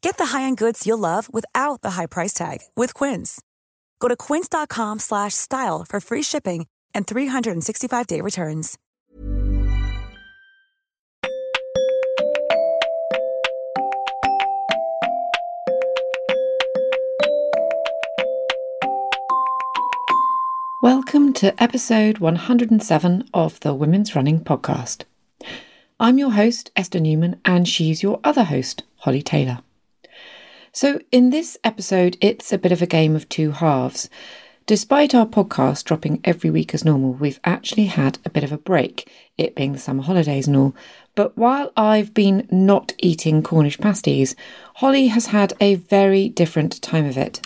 Get the high-end goods you'll love without the high price tag with Quince. Go to quince.com slash style for free shipping and 365-day returns. Welcome to episode 107 of the Women's Running Podcast. I'm your host, Esther Newman, and she's your other host, Holly Taylor. So, in this episode, it's a bit of a game of two halves. Despite our podcast dropping every week as normal, we've actually had a bit of a break, it being the summer holidays and all. But while I've been not eating Cornish pasties, Holly has had a very different time of it.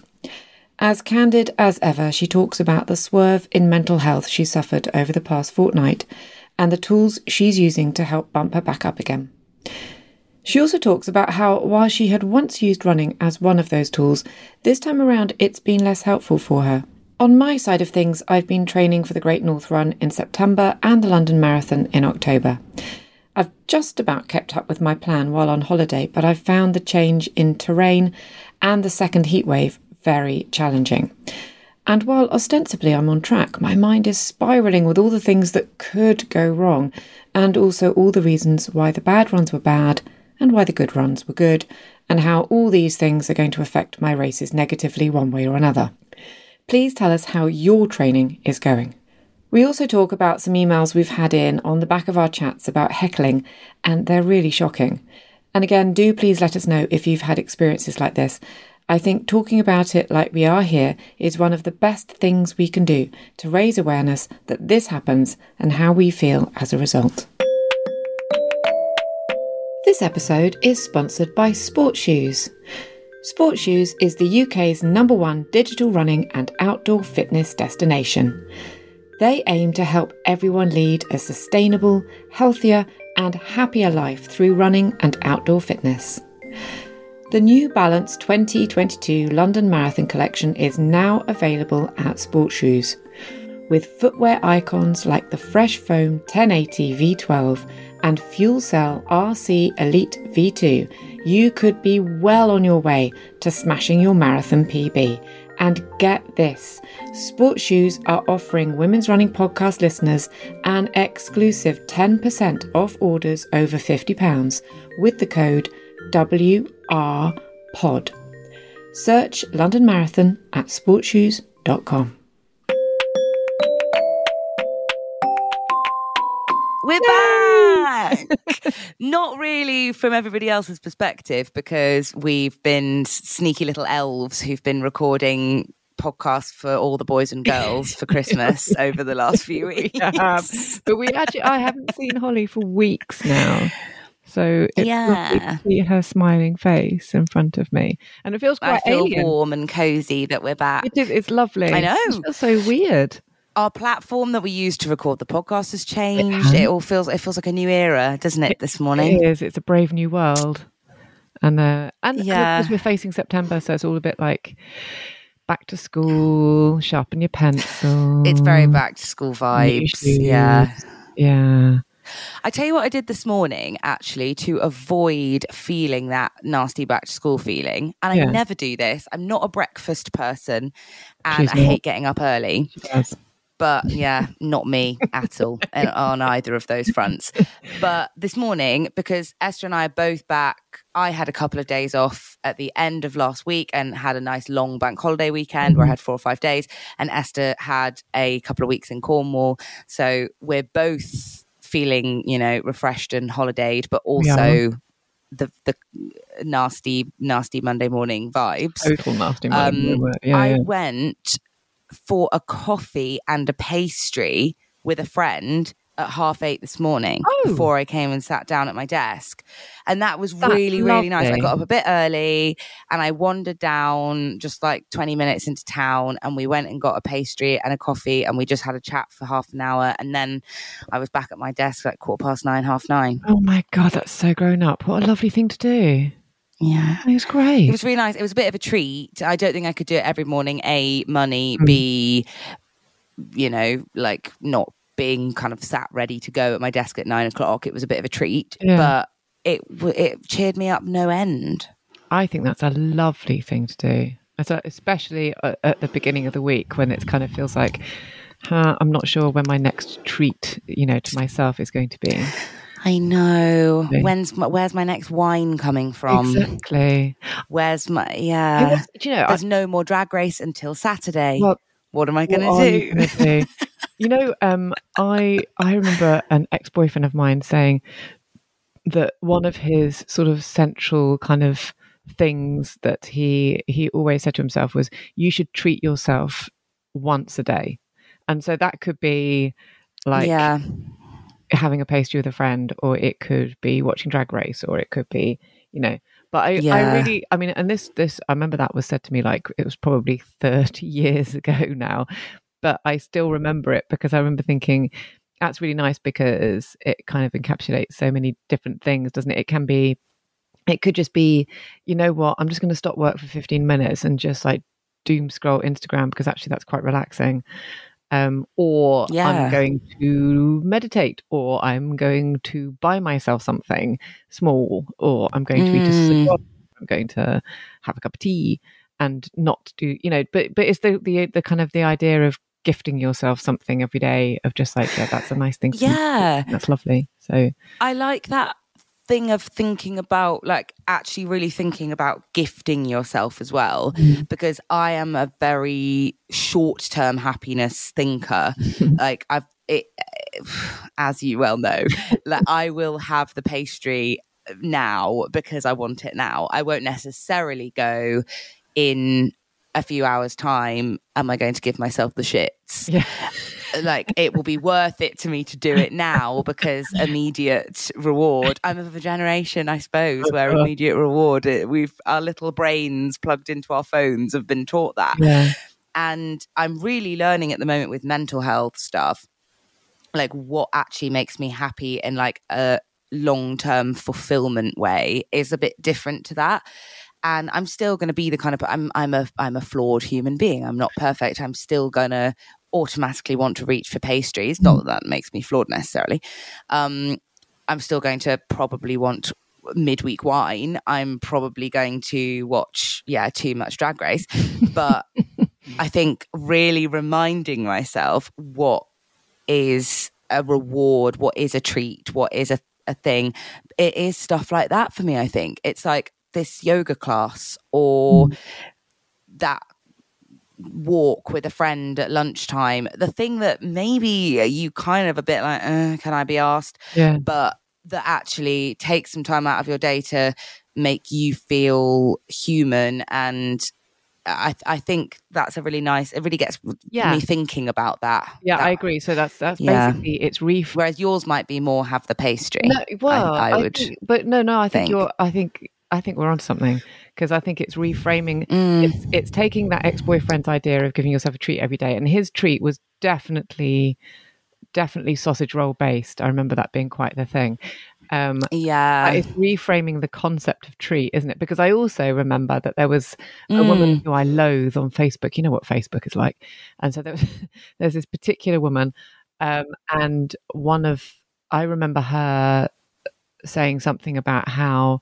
As candid as ever, she talks about the swerve in mental health she suffered over the past fortnight and the tools she's using to help bump her back up again. She also talks about how, while she had once used running as one of those tools, this time around it's been less helpful for her. On my side of things, I've been training for the Great North Run in September and the London Marathon in October. I've just about kept up with my plan while on holiday, but I've found the change in terrain and the second heatwave very challenging. And while ostensibly I'm on track, my mind is spiraling with all the things that could go wrong, and also all the reasons why the bad runs were bad and why the good runs were good, and how all these things are going to affect my races negatively one way or another. Please tell us how your training is going. We also talk about some emails we've had in on the back of our chats about heckling, and they're really shocking. And again, do please let us know if you've had experiences like this. I think talking about it like we are here is one of the best things we can do to raise awareness that this happens and how we feel as a result. This episode is sponsored by Sport Shoes. Sport Shoes is the UK's number one digital running and outdoor fitness destination. They aim to help everyone lead a sustainable, healthier, and happier life through running and outdoor fitness. The New Balance 2022 London Marathon collection is now available at Sport Shoes. With footwear icons like the Fresh Foam 1080 V12 and Fuel Cell RC Elite V2, you could be well on your way to smashing your marathon PB. And get this Sport Shoes are offering Women's Running Podcast listeners an exclusive 10% off orders over £50 with the code WRPOD. Search London Marathon at sportshoes.com. We're back. Not really from everybody else's perspective because we've been sneaky little elves who've been recording podcasts for all the boys and girls for Christmas over the last few weeks. have, but we actually, I haven't seen Holly for weeks now. So it's Yeah. to see her smiling face in front of me, and it feels I quite feel alien. warm and cozy that we're back. It is. It's lovely. I know. It feels so weird. Our platform that we use to record the podcast has changed. has. It all feels it feels like a new era, doesn't it? This morning. It is. It's a brave new world, and uh, and and Yeah. because we're facing September, so it's all a bit like back to school, sharpen your pencil. It's very back to school vibes. Yeah. Yeah. I tell you what I did this morning actually to avoid feeling that nasty back to school feeling. And Yeah. I never do this. I'm not a breakfast person and She's I not. hate getting up early. But yeah, not me at all and on either of those fronts. But this morning, because Esther and I are both back, I had a couple of days off at the end of last week and had a nice long bank holiday weekend where I had four or five days. And Esther had a couple of weeks in Cornwall. So we're both feeling, you know, refreshed and holidayed, but also the the nasty, nasty Monday morning vibes. Total nasty money. Um, yeah, I yeah. went for a coffee and a pastry with a friend at half eight this morning Oh. before I came and sat down at my desk. And that was That's really, really nice. I got up a bit early and I wandered down just like 20 minutes into town and we went and got a pastry and a coffee and we just had a chat for half an hour. And then I was back at my desk like quarter past nine, half nine. Oh my god, that's so grown up. What a lovely thing to do. Yeah. It was great. It was really nice. It was a bit of a treat. I don't think I could do it every morning. A, money. Mm. B, you know, like not being kind of sat ready to go at my desk at nine o'clock. It was a bit of a treat, Yeah. but it it cheered me up no end. I think that's a lovely thing to do, especially at, at the beginning of the week when it kind of feels like huh, I'm not sure when my next treat, you know, to myself is going to be. I know. When's my, where's my next wine coming from? exactly. Where's my yeah? was- do you know? I, There's no more drag race until Saturday. well, what am I going to do? you know, um, I I remember an ex boyfriend of mine saying that one of his sort of central kind of things that he he always said to himself was you should treat yourself once a day and so that could be like yeah, having a pastry with a friend or it could be watching drag race or it could be you know. But I, I really i mean and this this i remember that was said to me like it was probably 30 years ago now but i still remember it because i remember thinking that's really nice because it kind of encapsulates so many different things doesn't it? It can be it could just be you know what? I'm just going to stop work for 15 minutes and just like doom scroll instagram because actually that's quite relaxing um, or Yeah. I'm going to meditate, or I'm going to buy myself something small, or I'm going to eat a cigar, I'm going to have a cup of tea, and not do you know? But but it's the the the kind of the idea of gifting yourself something every day of just like yeah, that's a nice thing. yeah. that's lovely. So I like that thing of thinking about like actually really thinking about gifting yourself as well mm. because I am a very short-term happiness thinker. Like I've it, as you well know like I will have the pastry now because I want it now. I won't necessarily go in a few hours time am I going to give myself the shits? Yeah, like it will be worth it to me to do it now because immediate reward. I'm of a generation, I suppose, where uh-huh. immediate reward. It, we've our little brains plugged into our phones have been taught that, yeah, and I'm really learning at the moment with mental health stuff, like what actually makes me happy in like a long term fulfillment way is a bit different to that and I'm still going to be the kind of I'm I'm a I'm a flawed human being. I'm not perfect. I'm still going to automatically want to reach for pastries. Not that that makes me flawed necessarily. Um, I'm still going to probably want midweek wine. I'm probably going to watch yeah too much Drag Race, but I think really reminding myself what is a reward, what is a treat, what is a, a thing. It is stuff like that for me, I think. It's like this yoga class or that walk with a friend at lunchtime. The thing that maybe you kind of a bit like, uh, can I be asked? yeah. But that actually takes some time out of your day to make you feel human and I, I think that's a really nice. It really gets Yeah. me thinking about that. Yeah, That- I agree. So that's that's Yeah. basically it's ref. Whereas yours might be more have the pastry. No, well, I, I, would. think- but no, no. I think, think. you're. I think I think we're onto something because I think it's reframing. Mm. It's it's taking that ex boyfriend's idea of giving yourself a treat every day, and his treat was definitely definitely sausage roll based. I remember that being quite the thing. Um, yeah. it's reframing the concept of treat, isn't it? Because I also remember that there was a woman Mm. who I loathe on Facebook. You know what Facebook is like, and so there was, there's this particular woman Um, and one of, I remember her saying something about how,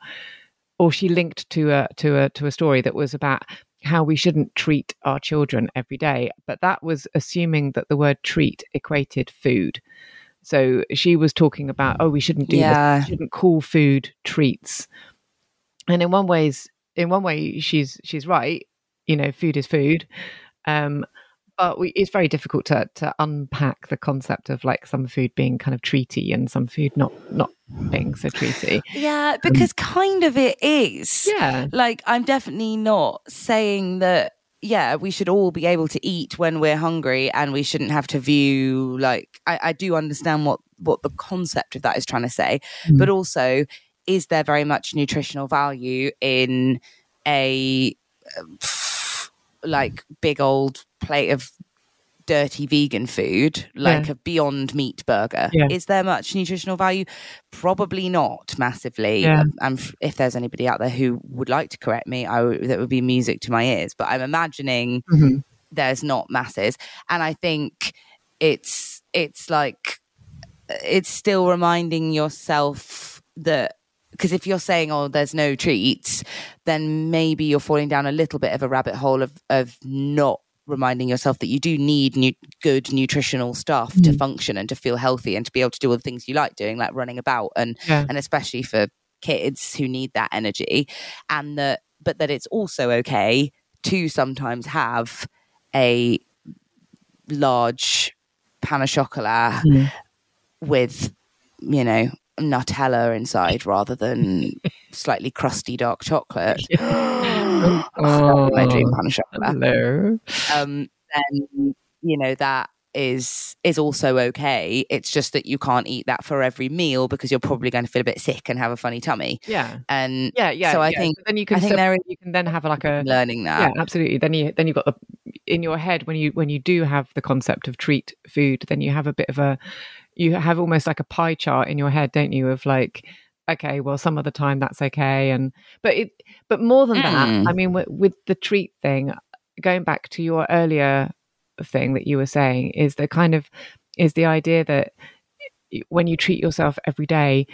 or she linked to a to a to a story that was about how we shouldn't treat our children every day, but that was assuming that the word treat equated food. So she was talking about, oh, we shouldn't do Yeah. this, we shouldn't call food treats. And in one ways, in one way, she's she's right. You know, food is food. Um, but we, it's very difficult to to unpack the concept of like some food being kind of treaty and some food not not being so treaty. Yeah, because kind of it is. Yeah. Like, I'm definitely not saying that, yeah, we should all be able to eat when we're hungry and we shouldn't have to view, like, I, I do understand what, what the concept of that is trying to say, but also, is there very much nutritional value in a, um, like, big old plate of dirty vegan food, like Yeah. a Beyond Meat burger? Yeah. Is there much nutritional value? Probably not massively. Yeah. Um, I'm, if there's anybody out there who would like to correct me, I w- that would be music to my ears. But I'm imagining Mhm. there's not masses, and I think it's it's like it's still reminding yourself that because if you're saying oh there's no treats then maybe you're falling down a little bit of a rabbit hole of of not reminding yourself that you do need nu- good nutritional stuff to function and to feel healthy and to be able to do all the things you like doing like running about and Yeah. and especially for kids who need that energy and that but that it's also okay to sometimes have a large pain au chocolat Mm. with you know nutella inside rather than slightly crusty dark chocolate Oh, my dream pan chocolate hello. um, then you know that is is also okay. It's just that you can't eat that for every meal because you're probably going to feel a bit sick and have a funny tummy. Yeah. And Yeah, yeah. So I yeah. think then you can I think so there is you can then have like a learning that. yeah, absolutely. Then you then you've got the in your head when you when you do have the concept of treat food, then you have a bit of a you have almost like a pie chart in your head, don't you? Of like, okay, well, some of the time that's okay, and but it but more than that, Mm. I mean, with, with the treat thing, going back to your earlier thing that you were saying is the kind of is the idea that when you treat yourself every day,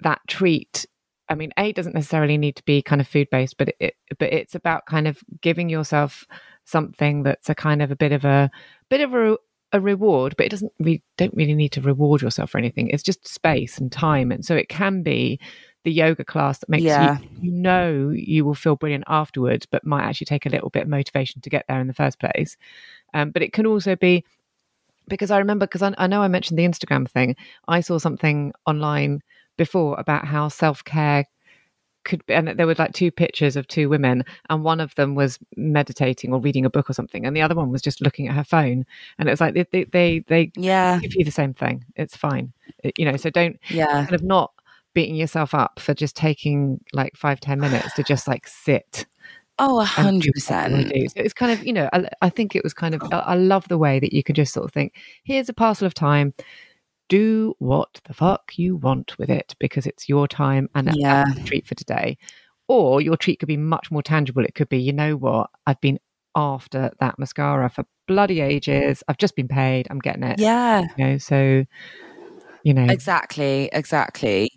that treat I mean, A doesn't necessarily need to be kind of food based, but it but it's about kind of giving yourself something that's a kind of a bit of a bit of a, a reward, but it doesn't we don't really need to reward yourself for anything. It's just space and time, and so it can be the yoga class that makes Yeah. you you know you will feel brilliant afterwards, but might actually take a little bit of motivation to get there in the first place. Um, but it can also be because I remember because I, I know I mentioned the Instagram thing. I saw something online before about how self care could be, and there were like two pictures of two women, and one of them was meditating or reading a book or something, and the other one was just looking at her phone. And it was like they they they, they Yeah. give you the same thing. It's fine, It- you know. So don't Yeah. kind of not beating yourself up for just taking like five ten minutes to just like sit Oh, a hundred do what you wanna percent. it's kind of, you know, I, I think it was kind of, I, I love the way that you can just sort of think, here's a parcel of time. Do what the fuck you want with it because it's your time and that- Yeah. that's the treat for today. Or your treat could be much more tangible. It could be, you know what, I've been after that mascara for bloody ages. I've just been paid. I'm getting it. Yeah. You know, so, you know, Exactly. Exactly.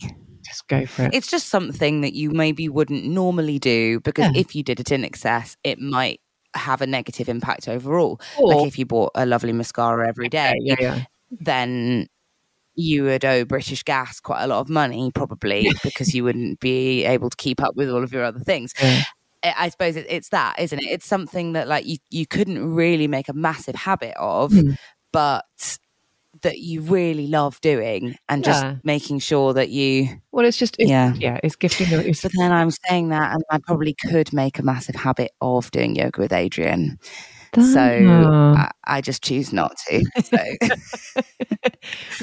just go for it. It's just something that you maybe wouldn't normally do because Yeah. if you did it in excess, it might have a negative impact overall. Or- like if you bought a lovely mascara every day, yeah, yeah. then you would owe British Gas quite a lot of money, probably, because you wouldn't be able to keep up with all of your other things. Yeah. I suppose it's that, isn't it? It's something that like you, you couldn't really make a massive habit of, Hmm. but that you really love doing and just Yeah. making sure that you. Well, it's just, it's, Yeah. yeah. it's gifting. It's, But then I'm saying that, and I probably could make a massive habit of doing yoga with Adriene. So. I, I just choose not to. So.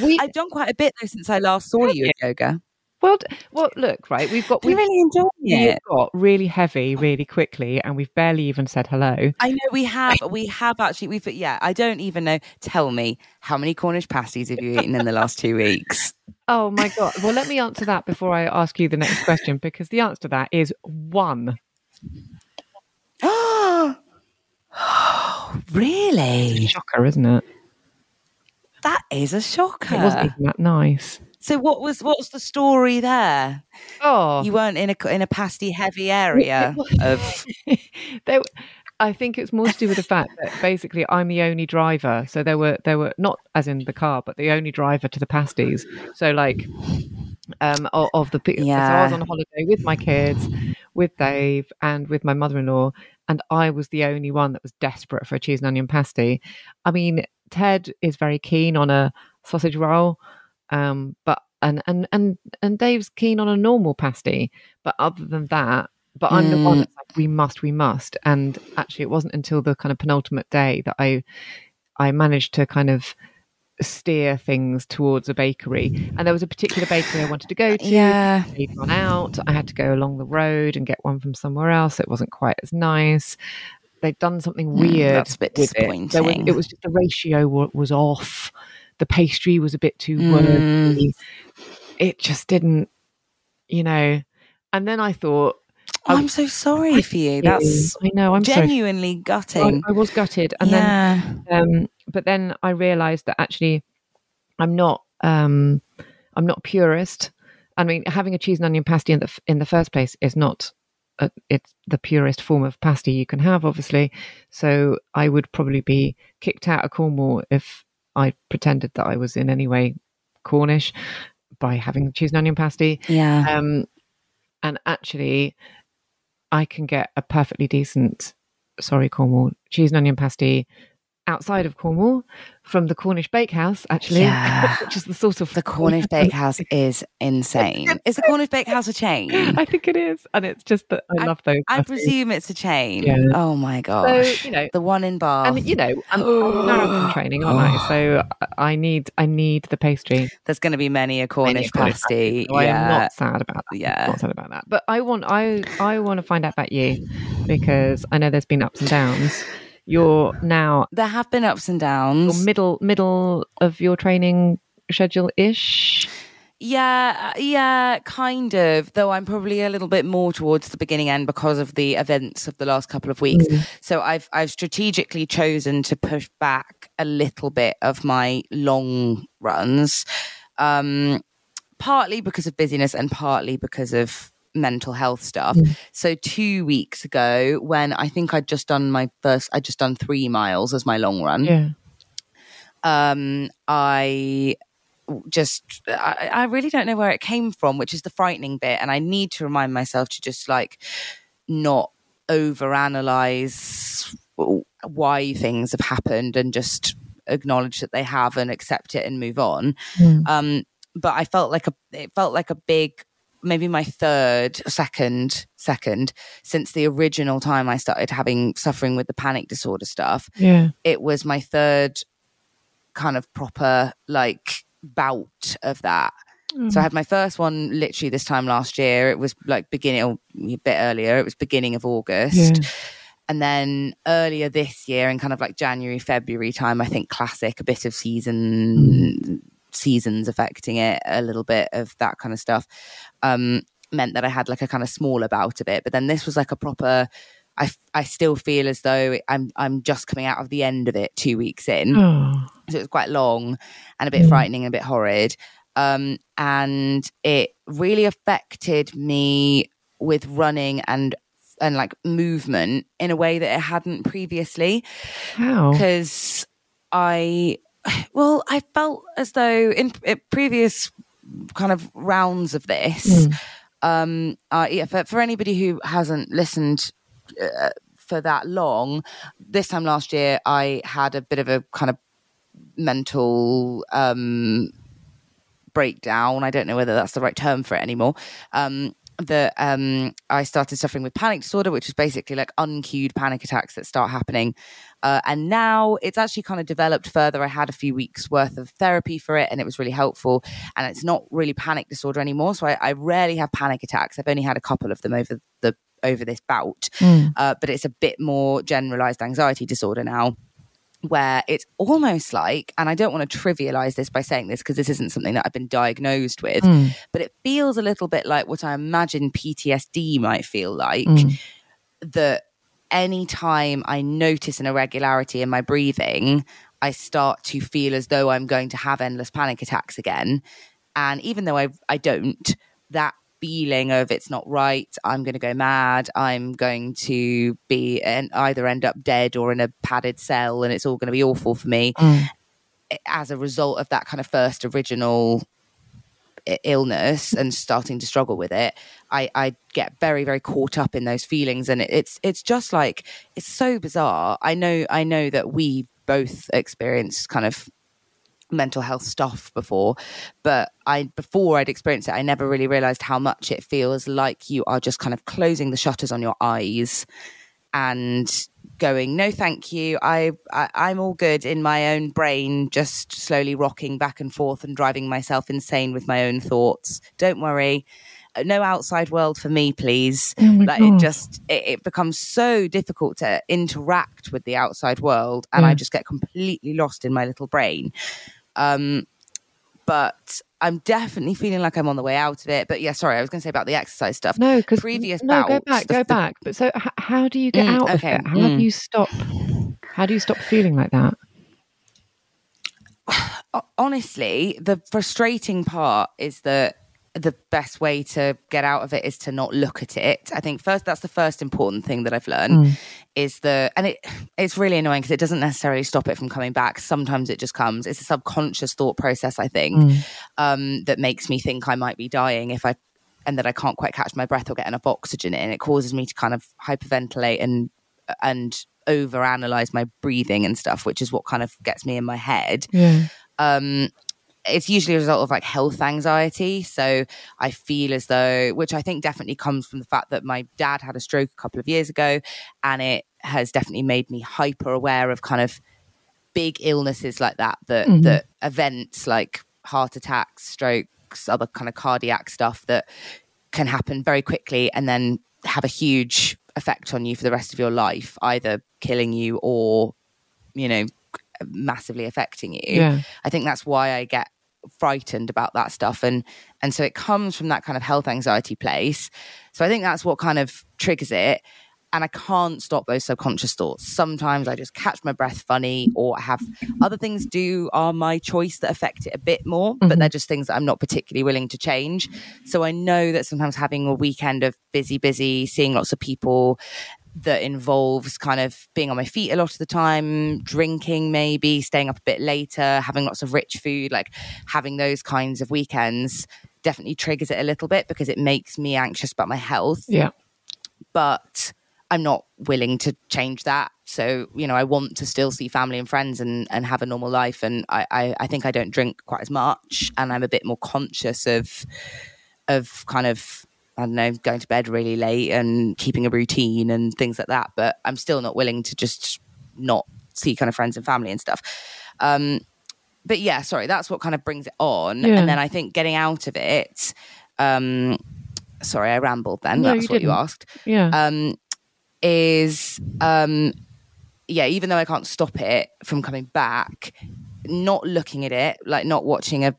we, I've done quite a bit though since I last saw you at yoga. Well, well, look, right. We've got we've, really enjoyed we've it. got really heavy really quickly, and we've barely even said hello. I know we have, we have actually. We've yeah. I don't even know. Tell me how many Cornish pasties have you eaten in the last two weeks? Oh my god! Well, let me answer that before I ask you the next question, because the answer to that is one. really? Shocker, isn't it? That is a shocker. It wasn't even that nice. So what was what's the story there? Oh, You weren't in a in a pasty heavy area of there, I think it's more to do with the fact that basically I'm the only driver. So there were there were not as in the car, but the only driver to the pasties. So like um of, of the pe- so I was on holiday with my kids, with Dave, and with my mother-in-law, and I was the only one that was desperate for a cheese and onion pasty. I mean, Ted is very keen on a sausage roll, um, but and and and and Dave's keen on a normal pasty. But other than that, but I'm the one Mm. that's like, we must, we must. And actually, it wasn't until the kind of penultimate day that I I managed to kind of steer things towards a bakery. And there was a particular bakery I wanted to go to. yeah. They'd run out. I had to go along the road and get one from somewhere else. It wasn't quite as nice. They'd done something Mm, weird. that's a bit with it. Was, disappointing. it was just the ratio wa- was off. The pastry was a bit too Mm. It just didn't, you know. And then I thought, Oh, I'm so sorry for you. That's I know, I'm genuinely I, gutting. I was gutted, and yeah. then um, but then I realised that actually I'm not um, I'm not purist. I mean, having a cheese and onion pasty in the in the first place is not a, it's the purest form of pasty you can have, obviously. So I would probably be kicked out of Cornwall if I pretended that I was in any way Cornish by having cheese and onion pasty. yeah. Um, and actually, I can get a perfectly decent, sorry, Cornwall, cheese and onion pasty outside of Cornwall from the Cornish Bakehouse, actually, Yeah. which is the sort of the Cornish Bakehouse is insane. Is the Cornish Bakehouse a chain? I think it is, and it's just that I, I- love those. I presume it's a chain. Yeah. Oh my gosh. So you know, the one in Bath. and you know, I'm, I'm marathon training, aren't I? So I need, I need the pastry. There's going to be many a Cornish Cornish pasty. So I am not sad about that. Yeah. not sad about that. But I want, I, I want to find out about you because I know there's been ups and downs. You're now There have been ups and your downs. middle middle of your training schedule ish. Yeah, uh, yeah, kind of. Though I'm probably a little bit more towards the beginning end because of the events of the last couple of weeks. So I've I've strategically chosen to push back a little bit of my long runs, um, partly because of busyness and partly because of mental health stuff. So two weeks ago, when I think I'd just done my first, I'd just done three miles as my long run Yeah. um, I just I, I really don't know where it came from, which is the frightening bit, and I need to remind myself to just like not overanalyze why things have happened and just acknowledge that they have and accept it and move on. Um, but I felt like a it felt like a big maybe my third second second since the original time I started having suffering with the panic disorder stuff Yeah. it was my third kind of proper like bout of that. So I mm. had my first one literally this time last year. It was like beginning or a bit earlier. It was beginning of August. Yeah. And then earlier this year in kind of like January, February time, I think classic, a bit of season mm. Seasons affecting it, a little bit of that kind of stuff. Um, meant that I had like a kind of smaller bout of it. But then this was like a proper I, I still feel as though I'm I'm just coming out of the end of it two weeks in Oh. so it was quite long and a bit frightening and a bit horrid um, and it really affected me with running and and like movement in a way that it hadn't previously How? because i well i felt as though in, in previous kind of rounds of this um uh, yeah for, for anybody who hasn't listened uh, for that long this time last year i had a bit of a kind of mental um breakdown. I don't know whether that's the right term for it anymore. Um that um i started suffering with panic disorder which is basically like uncued panic attacks that start happening uh, and now it's actually kind of developed further. I had a few weeks worth of therapy for it and it was really helpful. And it's not really panic disorder anymore so i, I rarely have panic attacks. I've only had a couple of them over the over this bout. Uh, but it's a bit more generalized anxiety disorder now where it's almost like, and I don't want to trivialize this by saying this because this isn't something that I've been diagnosed with, but it feels a little bit like what I imagine PTSD might feel like. That anytime I notice an irregularity in my breathing, I start to feel as though I'm going to have endless panic attacks again. And even though I, I don't, that feeling of it's not right, I'm going to go mad, I'm going to be and either end up dead or in a padded cell, and it's all going to be awful for me. Mm. As a result of that kind of first original illness and starting to struggle with it, I, I get very, very caught up in those feelings, and it, it's it's just like it's so bizarre. I know I know that we both experienced kind of mental health stuff before but i before i'd experienced it i never really realized how much it feels like you are just kind of closing the shutters on your eyes and going no thank you. I, I am all good in my own brain just slowly rocking back and forth and driving myself insane with my own thoughts. Don't worry. No outside world for me please. Oh like God. it just it, it, becomes so difficult to interact with the outside world and i just get completely lost in my little brain. Um but I'm definitely feeling like I'm on the way out of it. But yeah, sorry, I was going to say about the exercise stuff. No, because previous no, bouts, go back, go the, back. But so, h- how do you get mm, out okay, of it? How mm. do you stop? How do you stop feeling like that? Honestly, the frustrating part is that the best way to get out of it is to not look at it. I think first that's the first important thing that I've learned mm. is the and it it's really annoying because it doesn't necessarily stop it from coming back. Sometimes it just comes. It's a subconscious thought process, I think, mm. um, that makes me think I might be dying if I and that I can't quite catch my breath or get enough oxygen in. It causes me to kind of hyperventilate and and overanalyze my breathing and stuff, which is what kind of gets me in my head. Yeah. Um, it's usually a result of like health anxiety. So I feel as though, which I think definitely comes from the fact that my dad had a stroke a couple of years ago, and it has definitely made me hyper aware of kind of big illnesses like that, that mm-hmm. that events like heart attacks, strokes, other kind of cardiac stuff that can happen very quickly and then have a huge effect on you for the rest of your life, either killing you or, you know, massively affecting you. Yeah. I think that's why I get frightened about that stuff and and so it comes from that kind of health anxiety place so i think that's what kind of triggers it and I can't stop those subconscious thoughts. Sometimes I just catch my breath funny, or I have other things do are my choice that affect it a bit more, mm-hmm. but they're just things that I'm not particularly willing to change. So I know that sometimes having a weekend of busy, busy, seeing lots of people, that involves kind of being on my feet a lot of the time, drinking maybe, staying up a bit later, having lots of rich food, like having those kinds of weekends definitely triggers it a little bit because it makes me anxious about my health. Yeah. But I'm not willing to change that. So, you know, I want to still see family and friends and, and have a normal life. And I, I, I think I don't drink quite as much and I'm a bit more conscious of of kind of I don't know, going to bed really late and keeping a routine and things like that. But I'm still not willing to just not see kind of friends and family and stuff. Um, but yeah, sorry, that's what kind of brings it on. Yeah. And then I think getting out of it, um, sorry, I rambled then. No, that's you what didn't. you asked. Yeah. Um, is, um, yeah, even though I can't stop it from coming back, not looking at it, like not watching a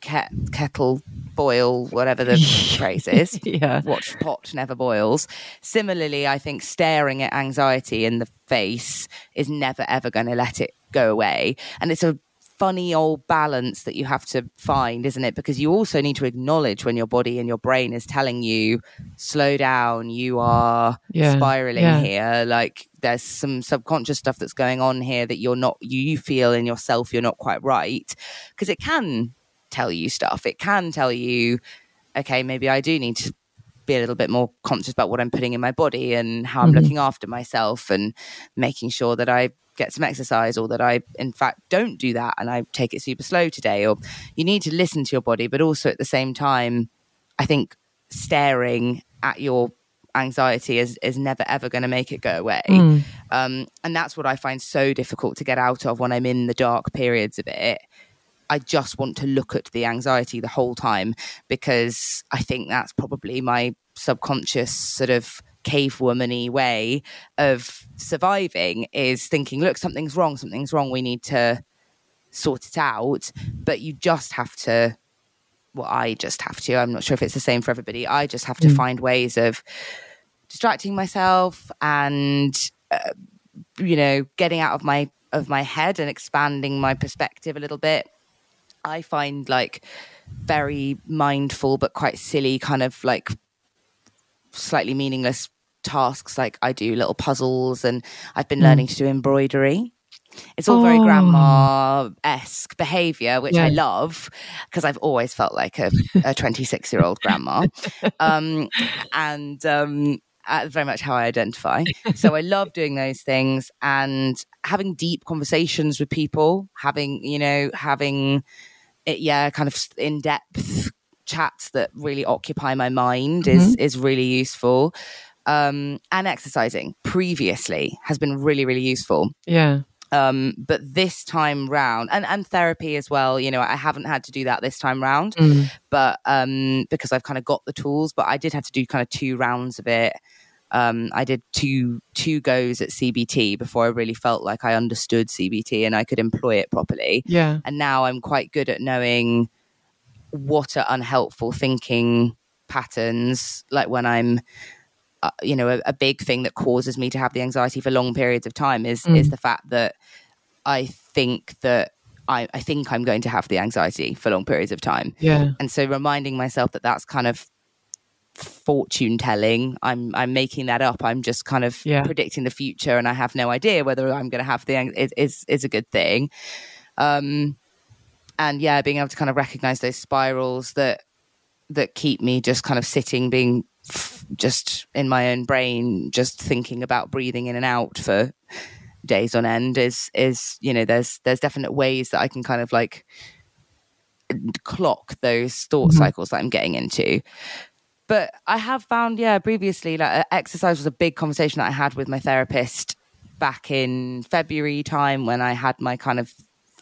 ke- kettle boil, whatever the phrase is. yeah. Watch pot never boils. Similarly, I think staring at anxiety in the face is never ever going to let it go away. And it's a funny old balance that you have to find, isn't it? Because you also need to acknowledge when your body and your brain is telling you, slow down, you are yeah, spiraling yeah. here. Like there's some subconscious stuff that's going on here that you're not, you, you feel in yourself you're not quite right. Because it can tell you stuff. It can tell you, okay, maybe I do need to be a little bit more conscious about what I'm putting in my body and how I'm mm-hmm. looking after myself and making sure that I get some exercise or that I, in fact, don't do that and I take it super slow today. Or you need to listen to your body, but also at the same time, I think staring at your anxiety is, is never ever going to make it go away. Mm. Um, and that's what I find so difficult to get out of when I'm in the dark periods of it I just want to look at the anxiety the whole time because I think that's probably my subconscious sort of cave womany way of surviving is thinking, look, something's wrong, something's wrong, we need to sort it out. But you just have to well, I just have to. I'm not sure if it's the same for everybody. I just have to mm. find ways of distracting myself and, uh, you know, getting out of my of my head and expanding my perspective a little bit. I find like very mindful but quite silly kind of like slightly meaningless tasks like I do little puzzles and I've been mm. learning to do embroidery. It's all oh. very grandma esque behavior, which yeah. I love because I've always felt like a 26 year old grandma. Um, and um, uh, very much how I identify. so I love doing those things and having deep conversations with people, having, you know, having it, yeah, kind of in depth chats that really occupy my mind mm-hmm. is is really useful. Um, and exercising previously has been really, really useful. Yeah. Um, but this time round, and, and therapy as well, you know, I haven't had to do that this time round, mm. but um, because I've kind of got the tools, but I did have to do kind of two rounds of it. Um, I did two two goes at CBT before I really felt like I understood CBT and I could employ it properly. Yeah. And now I'm quite good at knowing what are unhelpful thinking patterns, like when I'm uh, you know a, a, big thing that causes me to have the anxiety for long periods of time is mm. is the fact that I think that I, I think I'm going to have the anxiety for long periods of time. Yeah. And so reminding myself that that's kind of fortune telling. I'm I'm making that up. I'm just kind of yeah. predicting the future, and I have no idea whether I'm going to have the is is is a good thing. Um, and yeah, being able to kind of recognize those spirals that that keep me just kind of sitting, being just in my own brain, just thinking about breathing in and out for days on end is is you know there's there's definite ways that I can kind of like clock those thought mm-hmm. cycles that I'm getting into. But I have found, yeah, previously, like exercise was a big conversation that I had with my therapist back in February time when I had my kind of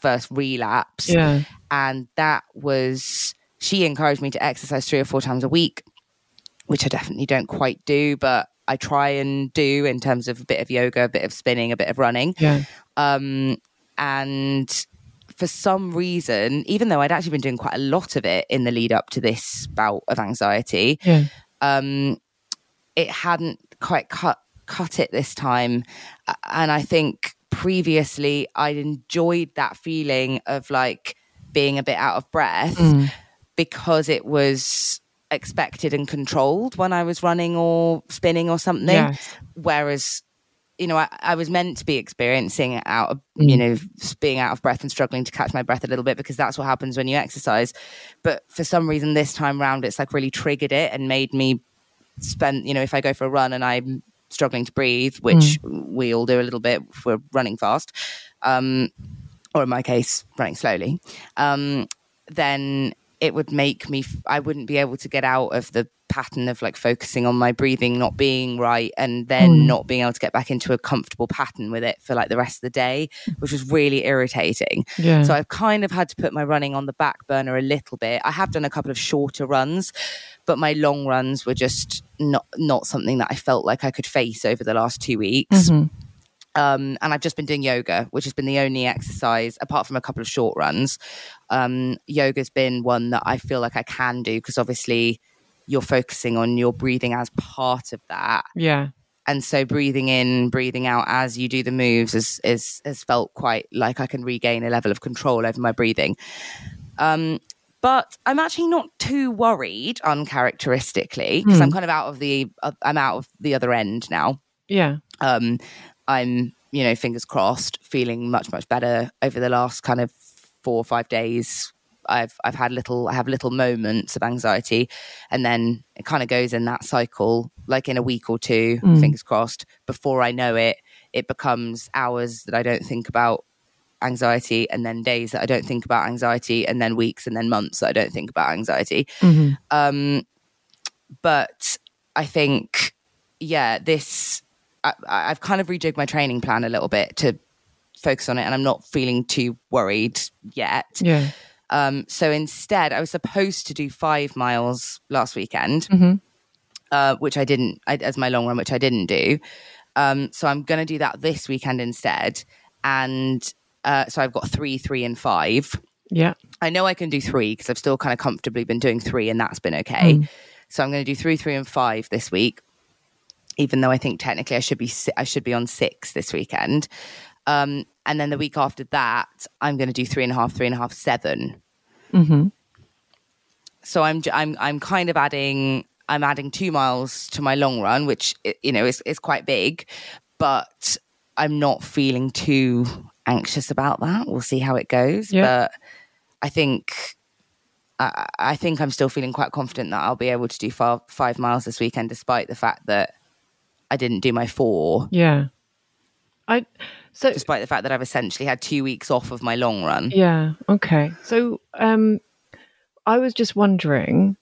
first relapse. Yeah. And that was, she encouraged me to exercise three or four times a week which I definitely don't quite do, but I try and do in terms of a bit of yoga, a bit of spinning, a bit of running. Yeah. Um, and for some reason, even though I'd actually been doing quite a lot of it in the lead up to this bout of anxiety, yeah. um, it hadn't quite cut cut it this time. And I think previously I'd enjoyed that feeling of like being a bit out of breath mm. because it was expected and controlled when I was running or spinning or something. Yes. Whereas, you know, I, I, was meant to be experiencing out of, mm. you know, being out of breath and struggling to catch my breath a little bit because that's what happens when you exercise. But for some reason, this time round, it's like really triggered it and made me spend, you know, if I go for a run and I'm struggling to breathe, which mm. we all do a little bit if we're running fast, um, or in my case, running slowly, um, then it would make me i wouldn't be able to get out of the pattern of like focusing on my breathing not being right and then mm. not being able to get back into a comfortable pattern with it for like the rest of the day which was really irritating yeah. so i've kind of had to put my running on the back burner a little bit i have done a couple of shorter runs but my long runs were just not not something that i felt like i could face over the last two weeks mm-hmm. Um, and I've just been doing yoga, which has been the only exercise, apart from a couple of short runs. Um, yoga's been one that I feel like I can do because obviously you're focusing on your breathing as part of that. Yeah. And so breathing in, breathing out as you do the moves is, is has felt quite like I can regain a level of control over my breathing. Um, but I'm actually not too worried uncharacteristically because mm. I'm kind of out of the uh, I'm out of the other end now. Yeah. Um, I'm, you know, fingers crossed, feeling much, much better over the last kind of four or five days. I've I've had little I have little moments of anxiety and then it kind of goes in that cycle like in a week or two mm. fingers crossed before I know it it becomes hours that I don't think about anxiety and then days that I don't think about anxiety and then weeks and then months that I don't think about anxiety mm-hmm. um but I think yeah this I, have kind of rejigged my training plan a little bit to focus on it, and I'm not feeling too worried yet. Yeah. Um, so instead, I was supposed to do five miles last weekend, mm-hmm. uh, which I didn't, I, as my long run, which I didn't do. Um, so I'm going to do that this weekend instead. And uh, so I've got three, three, and five. Yeah. I know I can do three because I've still kind of comfortably been doing three, and that's been okay. Mm. So I'm going to do three, three, and five this week even though I think technically I should be I should be on six this weekend. Um, and then the week after that, I'm going to do three and a half, three and a half, seven. Mm-hmm. So I'm I'm I'm kind of adding I'm adding two miles to my long run, which you know is is quite big, but I'm not feeling too anxious about that. We'll see how it goes, Yeah. but I think. I, I think I'm still feeling quite confident that I'll be able to do five, five miles this weekend, despite the fact that I didn't do my four, Yeah. I so despite the fact that I've essentially had two weeks off of my long run. Yeah. Okay. So, um, I was just wondering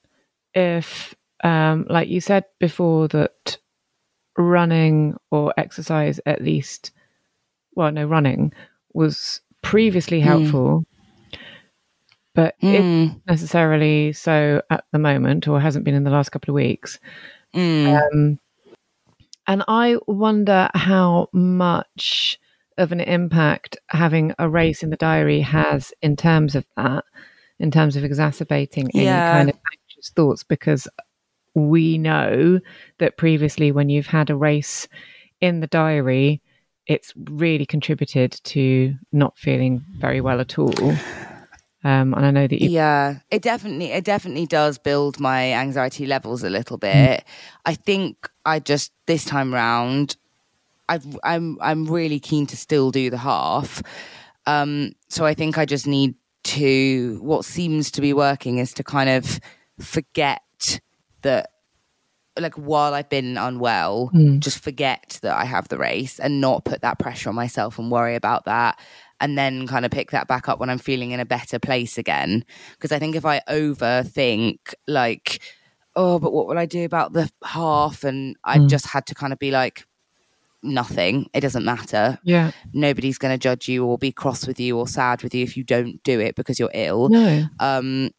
if, um, like you said before, that running or exercise, at least, well, no, running was previously helpful, but Hmm. isn't necessarily so at the moment, or hasn't been in the last couple of weeks. Mm. Um, and I wonder how much of an impact having a race in the diary has in terms of that, in terms of exacerbating any Yeah. kind of anxious thoughts, because we know that previously when you've had a race in the diary, it's really contributed to not feeling very well at all. Um, and I know that you, Yeah, it definitely it definitely does build my anxiety levels a little bit. I think I just this time round, I I'm I'm really keen to still do the half. Um, so I think I just need to. What seems to be working is to kind of forget that. Like while I've been unwell, just forget that I have the race and not put that pressure on myself and worry about that and then kind of pick that back up when I'm feeling in a better place again. Because I think if I overthink, like, oh, but what will I do about the half? And I've just had to kind of be like, nothing. It doesn't matter. yeah, Nobody's going to judge you or be cross with you or sad with you if you don't do it because you're ill. no, Um,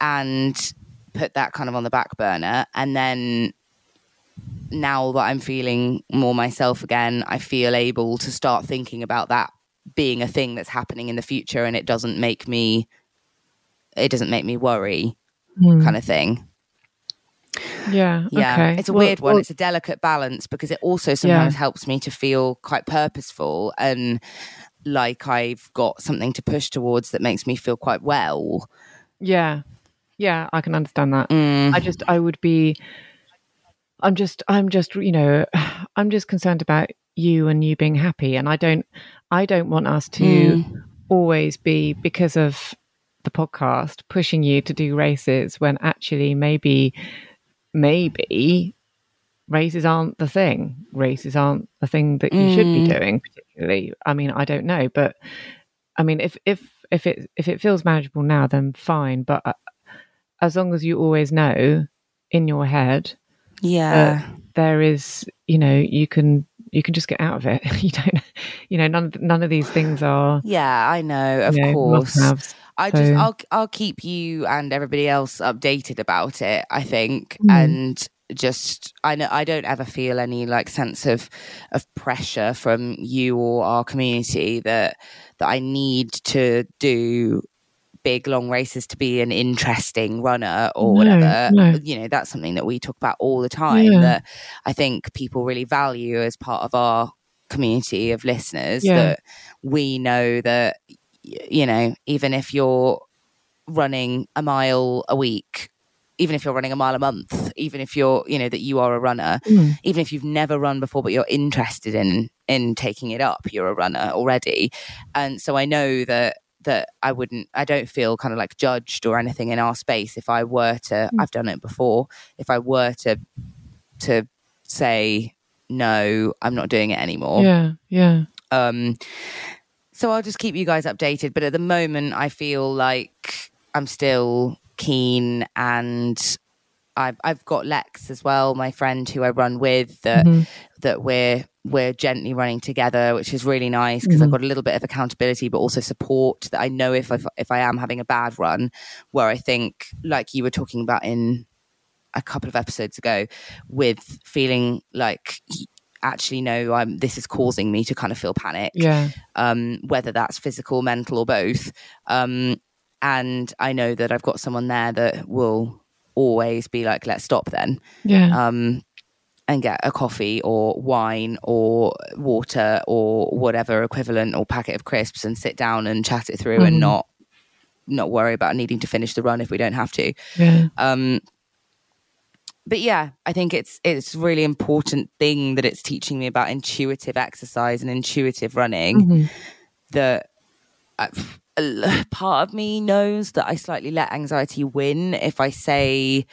and put that kind of on the back burner. And then now that I'm feeling more myself again, I feel able to start thinking about that being a thing that's happening in the future and it doesn't make me it doesn't make me worry Hmm. kind of thing. yeah, Yeah. okay. It's a Well- weird one. well, it's a delicate balance because it also sometimes helps me to feel quite purposeful and like I've got something to push towards that makes me feel quite well. Yeah. Yeah, I can understand that. Mm. I just I would be I'm just I'm just you know I'm just concerned about you and you being happy and I don't I don't want us to Mm. always be because of the podcast pushing you to do races when actually maybe maybe races aren't the thing. Races aren't the thing that you should be Mm. doing particularly. I mean, I don't know, but I mean if if if it if it feels manageable now then fine, but uh, as long as you always know in your head Yeah. there is you know you can you can just get out of it you don't you know none of, none of these things are Yeah, I know, of you know, course. I just. I'll. I'll keep you and everybody else updated about it, I think. Mm. And just I know I don't ever feel any like sense of of pressure from you or our community that that I need to do big long races to be an interesting runner or No, whatever. no. You know, that's something that we talk about all the time Yeah. that I think people really value as part of our community of listeners Yeah. that we know that you know even if you're running a mile a week even if you're running a mile a month even if you're you know that you are a runner Mm. even if you've never run before but you're interested in in taking it up you're a runner already and so i know that that i wouldn't i don't feel kind of like judged or anything in our space if i were to i've done it before if i were to to say no i'm not doing it anymore yeah yeah um, so I'll just keep you guys updated. But at the moment, I feel like I'm still keen, and I've I've got Lex as well, my friend who I run with. That Mm-hmm. that we're we're gently running together, which is really nice because Mm-hmm. I've got a little bit of accountability, but also support that I know if I if I am having a bad run, where I think like you were talking about in a couple of episodes ago with feeling like actually no i'm this is causing me to kind of feel panic yeah um whether that's physical mental or both um and i know that i've got someone there that will always be like let's stop then yeah um and get a coffee or wine or water or whatever equivalent or packet of crisps and sit down and chat it through mm. and mm-hmm. not not worry about needing to finish the run if we don't have to. Yeah. Um, but yeah, I think it's it's really important thing that it's teaching me about intuitive exercise and intuitive running. Mm-hmm. That uh, part of me knows that I slightly let anxiety win if I say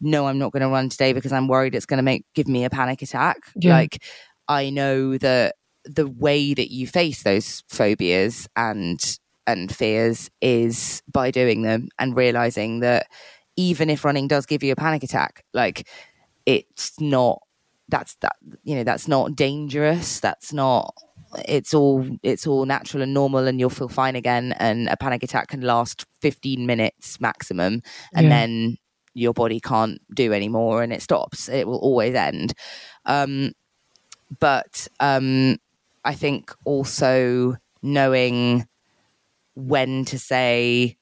no, I'm not going to run today because I'm worried it's going to make give me a panic attack. Yeah. Like I know that the way that you face those phobias and and fears is by doing them and realizing that even if running does give you a panic attack, like it's not that's that you know that's not dangerous. That's not it's all it's all natural and normal and you'll feel fine again and a panic attack can last 15 minutes maximum and yeah. then your body can't do anymore and it stops. It will always end. Um, but um, i think also knowing when to say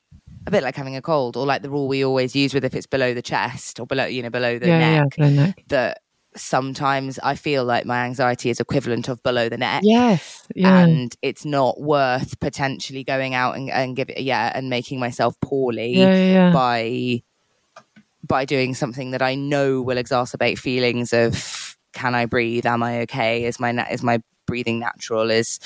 a bit like having a cold or like the rule we always use with if it's below the chest or below you know below the yeah, neck, yeah, neck. that sometimes I feel like my anxiety is equivalent of below the neck. Yes. Yeah. And it's not worth potentially going out and, and give it yeah and making myself poorly yeah, yeah. by by doing something that I know will exacerbate feelings of can I breathe? Am I okay? Is my is my breathing natural? Is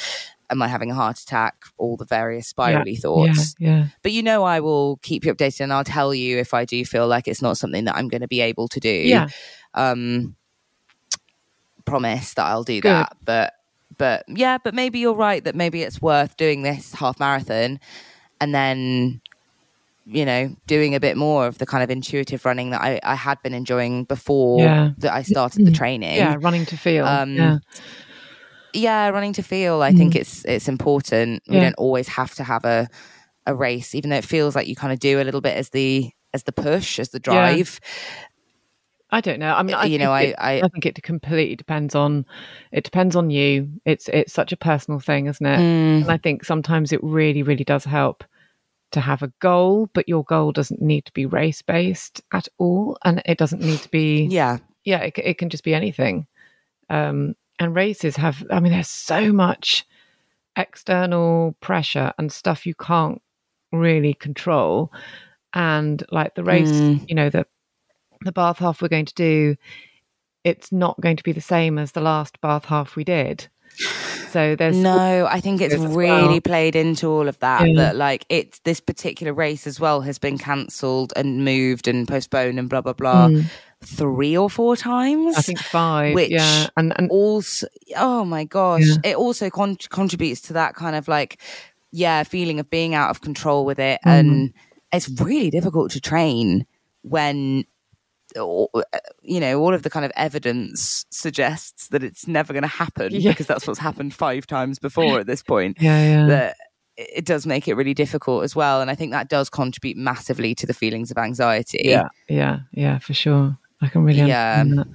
am I having a heart attack? All the various spirally yeah, thoughts. Yeah, yeah. But you know, I will keep you updated and I'll tell you if I do feel like it's not something that I'm going to be able to do. Yeah. Um, promise that I'll do Good. that. But but yeah, but maybe you're right that maybe it's worth doing this half marathon and then you know, doing a bit more of the kind of intuitive running that I, I had been enjoying before yeah. that I started the mm-hmm. training. Yeah, running to feel. Um, yeah. yeah, running to feel. I mm. think it's it's important. We don't always have to have a a race, even though it feels like you kind of do a little bit as the as the push, as the drive. I don't know. I mean, I you know, I, I, I think it completely depends on it depends on you. It's it's such a personal thing, isn't it? Mm. And I think sometimes it really, really does help to have a goal, but your goal doesn't need to be race based at all, and it doesn't need to be yeah, yeah. It, it can just be anything. Um, and races have, I mean, there's so much external pressure and stuff you can't really control, and like the race, mm. you know, the the bath half we're going to do, it's not going to be the same as the last bath half we did. So there's no, I think it's really well. played into all of that. Yeah. That like it's this particular race as well has been cancelled and moved and postponed and blah blah blah. Mm. Three or four times, I think five. Which yeah, and and also, oh my gosh, yeah. it also con- contributes to that kind of like, yeah, feeling of being out of control with it, mm. and it's really difficult to train when Uh, you know, all of the kind of evidence suggests that it's never going to happen yeah. because that's what's happened five times before at this point. Yeah, yeah. That it does make it really difficult as well, and I think that does contribute massively to the feelings of anxiety. Yeah, yeah, yeah, for sure. I can really yeah. that.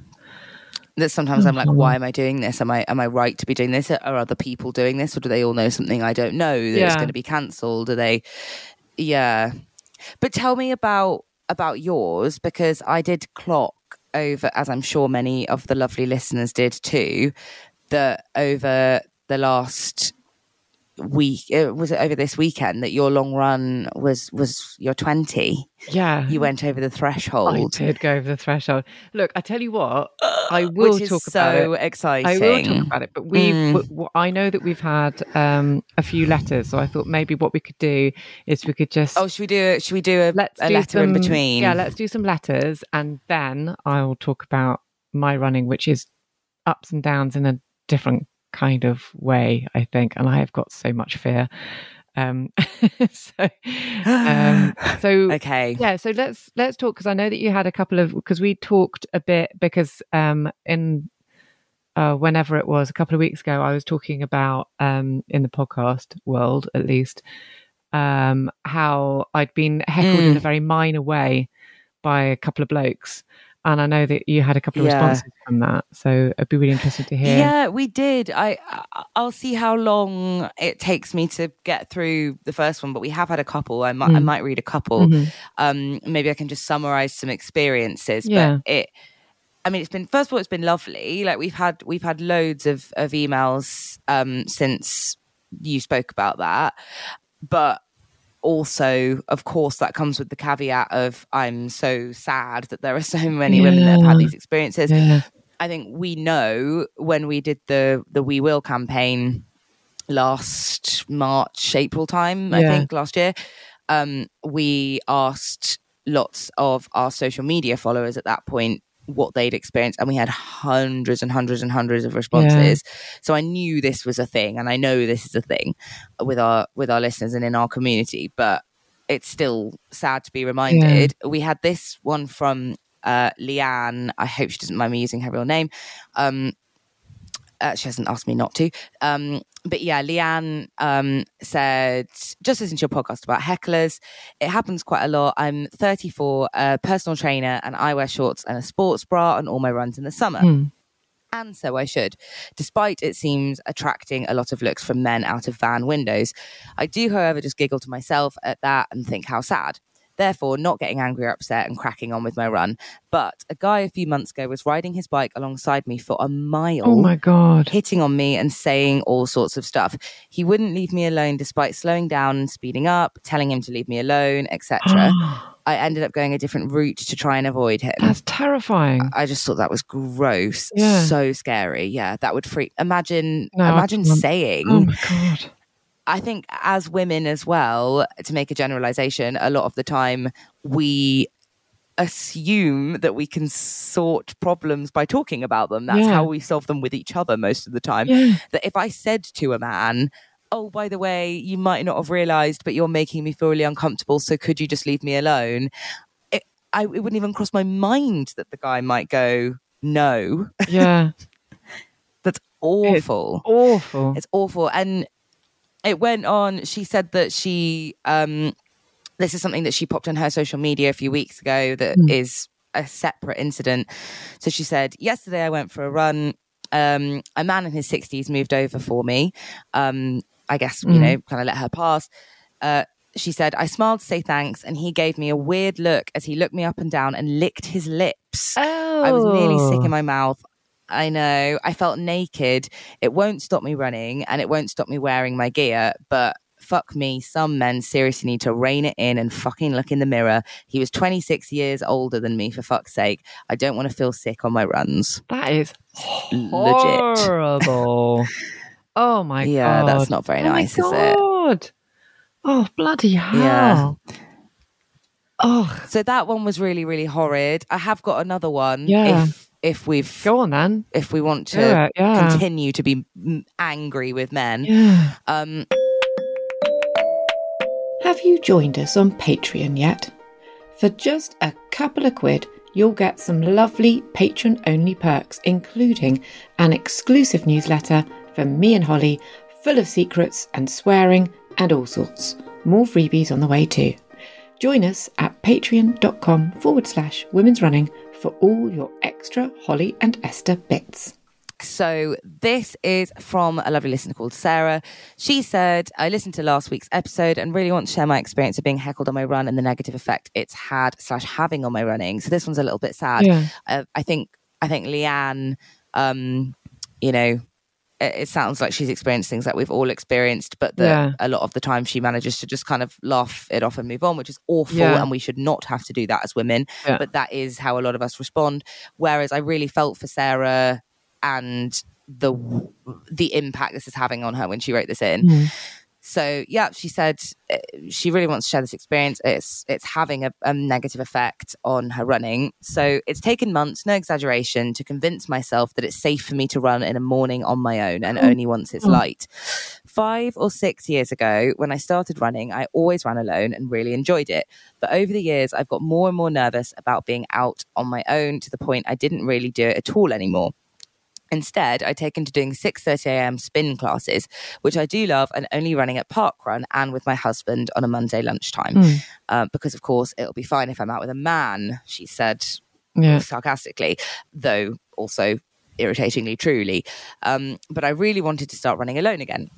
That sometimes I'm like, why am I doing this? Am I am I right to be doing this? Are other people doing this, or do they all know something I don't know that yeah. is going to be cancelled? Are they? Yeah, but tell me about about yours because I did clock over, as I'm sure many of the lovely listeners did too, that over the last week uh, was it over this weekend that your long run was was your 20 yeah. You went over the threshold. I did go over the threshold. Look i tell you what i will talk so about it. Exciting i will talk about it but we mm. i know that we've had um, a few letters so i thought maybe what we could do is we could just oh should we do should we do a, let's a do letter some, in between? yeah let's do some letters and then i'll talk about my running which is ups and downs in a different kind of way, I think. And I have got so much fear. Um, so, um, so okay, yeah. So let's let's talk because I know that you had a couple of because we talked a bit because um, in uh, whenever it was a couple of weeks ago, I was talking about um, in the podcast world at least um, how I'd been heckled mm. in a very minor way by a couple of blokes and I know that you had a couple of yeah. responses from that, so I'd be really interested to hear. Yeah, we did. I I'll see how long it takes me to get through the first one, but we have had a couple. I might mm. I might read a couple. Mm-hmm. Um, maybe I can just summarize some experiences. Yeah. But it I mean, it's been first of all, it's been lovely. Like we've had we've had loads of of emails um, since you spoke about that, but also, of course, that comes with the caveat of I'm so sad that there are so many yeah. women that have had these experiences. Yeah. I think we know when we did the the We Will campaign last March, April time, yeah. I think last year, um, we asked lots of our social media followers at that point what they'd experienced and we had hundreds and hundreds and hundreds of responses yeah. so i knew this was a thing and i know this is a thing with our with our listeners and in our community but it's still sad to be reminded yeah. we had this one from uh, leanne i hope she doesn't mind me using her real name um, uh, she hasn't asked me not to. Um, but yeah, Leanne um, said, just listen to your podcast about hecklers. It happens quite a lot. I'm 34, a personal trainer, and I wear shorts and a sports bra on all my runs in the summer. Mm. And so I should, despite it seems attracting a lot of looks from men out of van windows. I do, however, just giggle to myself at that and think how sad therefore not getting angry or upset and cracking on with my run. But a guy a few months ago was riding his bike alongside me for a mile. Oh my God. Hitting on me and saying all sorts of stuff. He wouldn't leave me alone despite slowing down and speeding up, telling him to leave me alone, etc. I ended up going a different route to try and avoid him. That's terrifying. I just thought that was gross. Yeah. So scary. Yeah, that would freak. Imagine, no, imagine saying, "Oh my god." I think as women as well, to make a generalization, a lot of the time we assume that we can sort problems by talking about them. That's yeah. how we solve them with each other most of the time. Yeah. That if I said to a man, Oh, by the way, you might not have realized, but you're making me feel really uncomfortable. So could you just leave me alone? It, I, it wouldn't even cross my mind that the guy might go, No. Yeah. That's awful. It's awful. It's awful. And it went on. She said that she, um, this is something that she popped on her social media a few weeks ago That mm. is a separate incident. So she said, Yesterday I went for a run. Um, a man in his 60s moved over for me. Um, I guess, mm. you hmm. know, kind of let her pass. Uh, she said, I smiled to say thanks, and he gave me a weird look as he looked me up and down and licked his lips. Oh. I was nearly sick in oh. my mouth. I know. I felt naked. It won't stop me running and it won't stop me wearing my gear, but fuck me, some men seriously need to rein it in and fucking look in the mirror. He was 26 years older than me, for fuck's sake. I don't want to feel sick on my runs. That is legit. Horrible. oh my yeah, God. Yeah, that's not very oh nice, is it? Oh, bloody hell. Yeah. Oh. So that one was really, really horrid. I have got another one. Yeah. If if we've go on then if we want to yeah, yeah. continue to be angry with men. Yeah. um have you joined us on patreon yet? For just a couple of quid you'll get some lovely patron only perks including an exclusive newsletter from me and holly full of secrets and swearing and all sorts. More freebies on the way too. Join us at patreon.com forward slash women's running for all your extra Holly and Esther bits. So, this is from a lovely listener called Sarah. She said, I listened to last week's episode and really want to share my experience of being heckled on my run and the negative effect it's had slash having on my running. So, this one's a little bit sad. Yeah. Uh, I think, I think Leanne, um, you know, it sounds like she's experienced things that we've all experienced, but that yeah. a lot of the time she manages to just kind of laugh it off and move on, which is awful. Yeah. And we should not have to do that as women. Yeah. But that is how a lot of us respond. Whereas I really felt for Sarah and the the impact this is having on her when she wrote this in. Mm. So yeah, she said uh, she really wants to share this experience. It's it's having a, a, negative effect on her running. So it's taken months, no exaggeration, to convince myself that it's safe for me to run in a morning on my own and mm. only once it's mm. light. Five or six years ago, when I started running, I always ran alone and really enjoyed it. But over the years, I've got more and more nervous about being out on my own to the point I didn't really do it at all anymore. Instead, I take into doing 6:30 a.m. spin classes, which I do love, and only running at parkrun and with my husband on a Monday lunchtime. Mm. Uh, because of course, it'll be fine if I'm out with a man. She said yeah. sarcastically, though also irritatingly truly. Um, but I really wanted to start running alone again.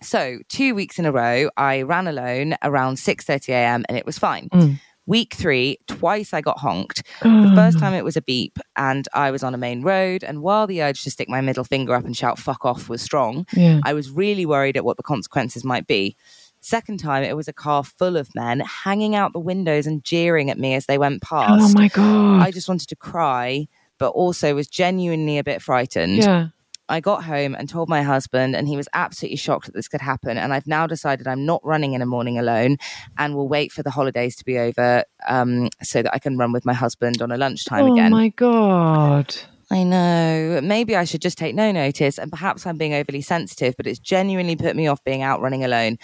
So two weeks in a row, I ran alone around 6:30 a.m. and it was fine. Mm. Week three, twice I got honked. The first time it was a beep, and I was on a main road. And while the urge to stick my middle finger up and shout "fuck off" was strong, Yeah. I was really worried at what the consequences might be. Second time, it was a car full of men hanging out the windows and jeering at me as they went oh past. Oh my god. I just wanted to cry, but also was genuinely a bit frightened. yeah. I got home and told my husband, and he was absolutely shocked that this could happen. And I've now decided I'm not running in a morning alone and will wait for the holidays to be over um, so that I can run with my husband on a lunchtime oh again. Oh my god. I know. Maybe I should just take no notice, and perhaps I'm being overly sensitive, but it's genuinely put me off being out running alone.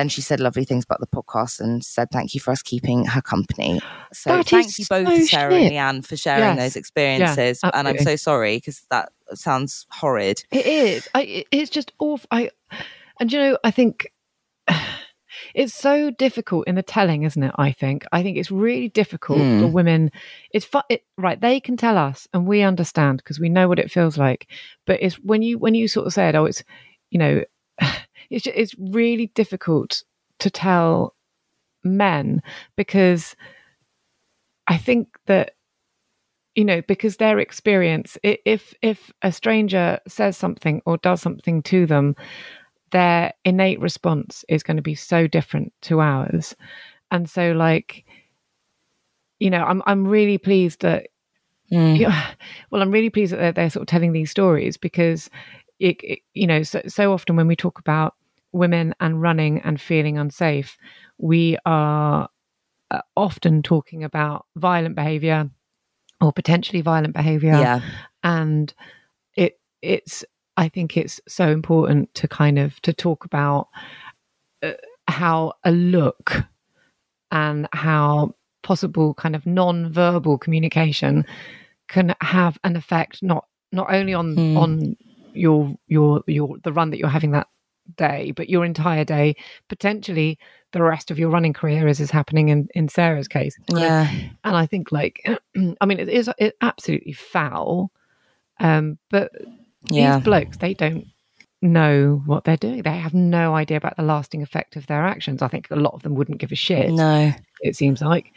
Then she said lovely things about the podcast and said thank you for us keeping her company. So That thank you both, so Sarah shit. and Leanne, for sharing Yes. those experiences. and I'm so sorry because that sounds horrid. It is. I, it's just awful. I, and you know, I think it's so difficult in the telling, isn't it? I think. I think it's really difficult Hmm. for women. It's fu- it, right. They can tell us, and we understand because we know what it feels like. But it's when you when you sort of said, "Oh, it's," you know, it's ju- it's really difficult to tell men because I think that you know because their experience if if a stranger says something or does something to them their innate response is going to be so different to ours. And so like you know i'm i'm really pleased that hmm. yeah, well i'm really pleased that they're, they're sort of telling these stories because it, it you know so, so often when we talk about women and running and feeling unsafe we are uh, often talking about violent behavior or potentially violent behavior Yeah. and it it's i think it's so important to kind of to talk about uh, how a look and how possible kind of non-verbal communication can have an effect not not only on Hmm. on your your your the run that you're having that day but your entire day potentially the rest of your running career as is happening in in sarah's case Yeah. and I think like I mean it is it absolutely foul, um, but Yeah. these blokes they don't know what they're doing. They have no idea about the lasting effect of their actions. I think a lot of them wouldn't give a shit. No. It seems like,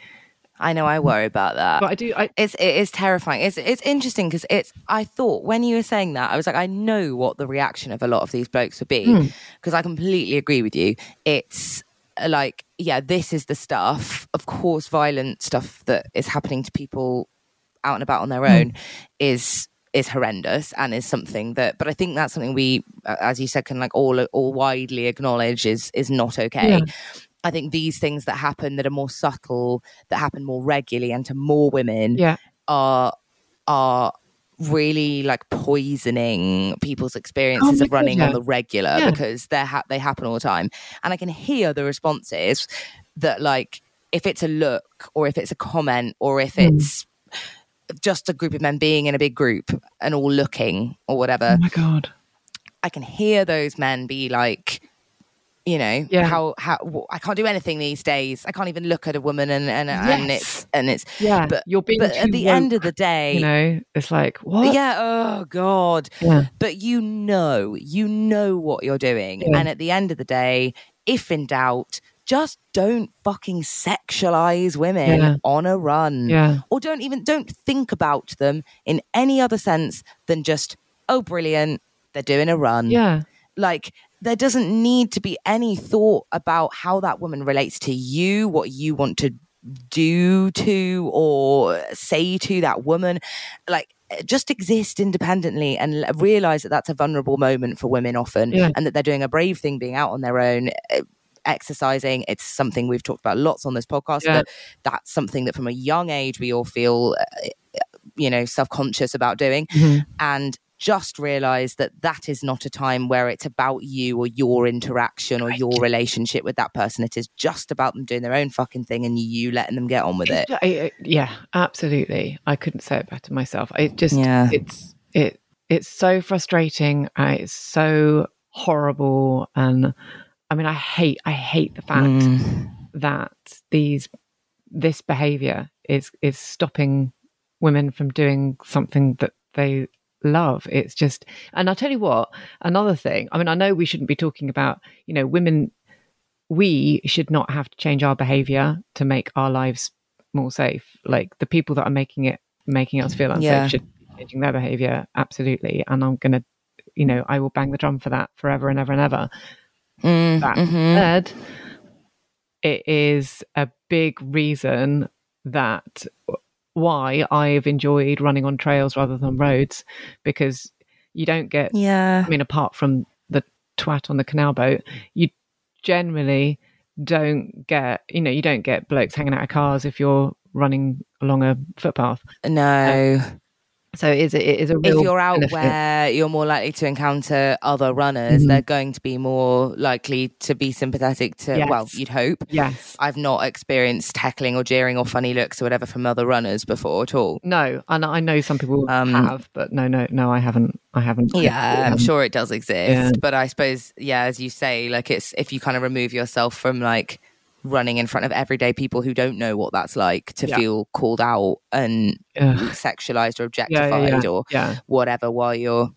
I know I worry about that. but I do. I It's it is terrifying. It's it's interesting because it's. I thought when you were saying that, I was like, I know what the reaction of a lot of these blokes would be Hmm. because I completely agree with you. It's uh, like, yeah, this is the stuff. Of course, violent stuff that is happening to people out and about on Hmm. their own is is horrendous and is something that. But I think that's something we, as you said, can like all all widely acknowledge is is not okay. Yeah. I think these things that happen that are more subtle, that happen more regularly, and to more women yeah, are are really like poisoning people's experiences Oh of running on the regular Yeah. because they ha- they happen all the time, and I can hear the responses that like if it's a look or if it's a comment or if Mm. it's just a group of men being in a big group and all looking or whatever oh whatever, my god, I can hear those men be like, you know, Yeah. how how i can't do anything these days. I can't even look at a woman and and, and it's and it's yeah. but you're being but at the end of the day, you know, it's like what? yeah, oh god. yeah, But you know, you know what you're doing, Yeah. and at the end of the day, if in doubt. Just don't fucking sexualize women Yeah. on a run yeah, or don't even don't think about them in any other sense than just oh brilliant they're doing a run yeah. like there doesn't need to be any thought about how that woman relates to you what you want to do to or say to that woman like just exist independently and realize that that's a vulnerable moment for women often Yeah. and that they're doing a brave thing being out on their own eh, exercising it's something we've talked about lots on this podcast Yeah. that that's something that from a young age we all feel uh, you know self-conscious about doing Mhm. and just realize that that is not a time where it's about you or your interaction or your relationship with that person it is just about them doing their own fucking thing and you letting them get on with it I- yeah, absolutely. I couldn't say it better myself. It just, Yeah. it's it, it's so frustrating. It's so horrible, and I mean, I hate, I hate the fact Mm. that these this behavior is is stopping women from doing something that they love it's just and i'll tell you what another thing i mean i know we shouldn't be talking about you know women we should not have to change our behavior to make our lives more safe. Like the people that are making it, making us feel unsafe Yeah. should be changing their behavior. Absolutely. And I'm going to, you know, I will bang the drum for that forever and ever and ever. Mm, That mhm. said, it is a big reason that why I've enjoyed running on trails rather than roads because you don't get Yeah. I mean, apart from the twat on the canal boat, you generally don't get, you know, you don't get blokes hanging out of cars if you're running along a footpath. No. Um, So it is, it is a real if you're out benefit. where you're more likely to encounter other runners, Mhm. they're going to be more likely to be sympathetic to, well, you'd hope. Yes. I've not experienced heckling or jeering or funny looks or whatever from other runners before at all. No, and I know some people Um, have, but no, no, no, I haven't. I haven't. Yeah, I'm Um, sure it does exist. yeah. But I suppose, yeah, as you say, like it's if you kind of remove yourself from like running in front of everyday people who don't know what that's like to Yeah. feel called out and Ugh. sexualized or Yeah, yeah, objectified yeah, or yeah. whatever while you're,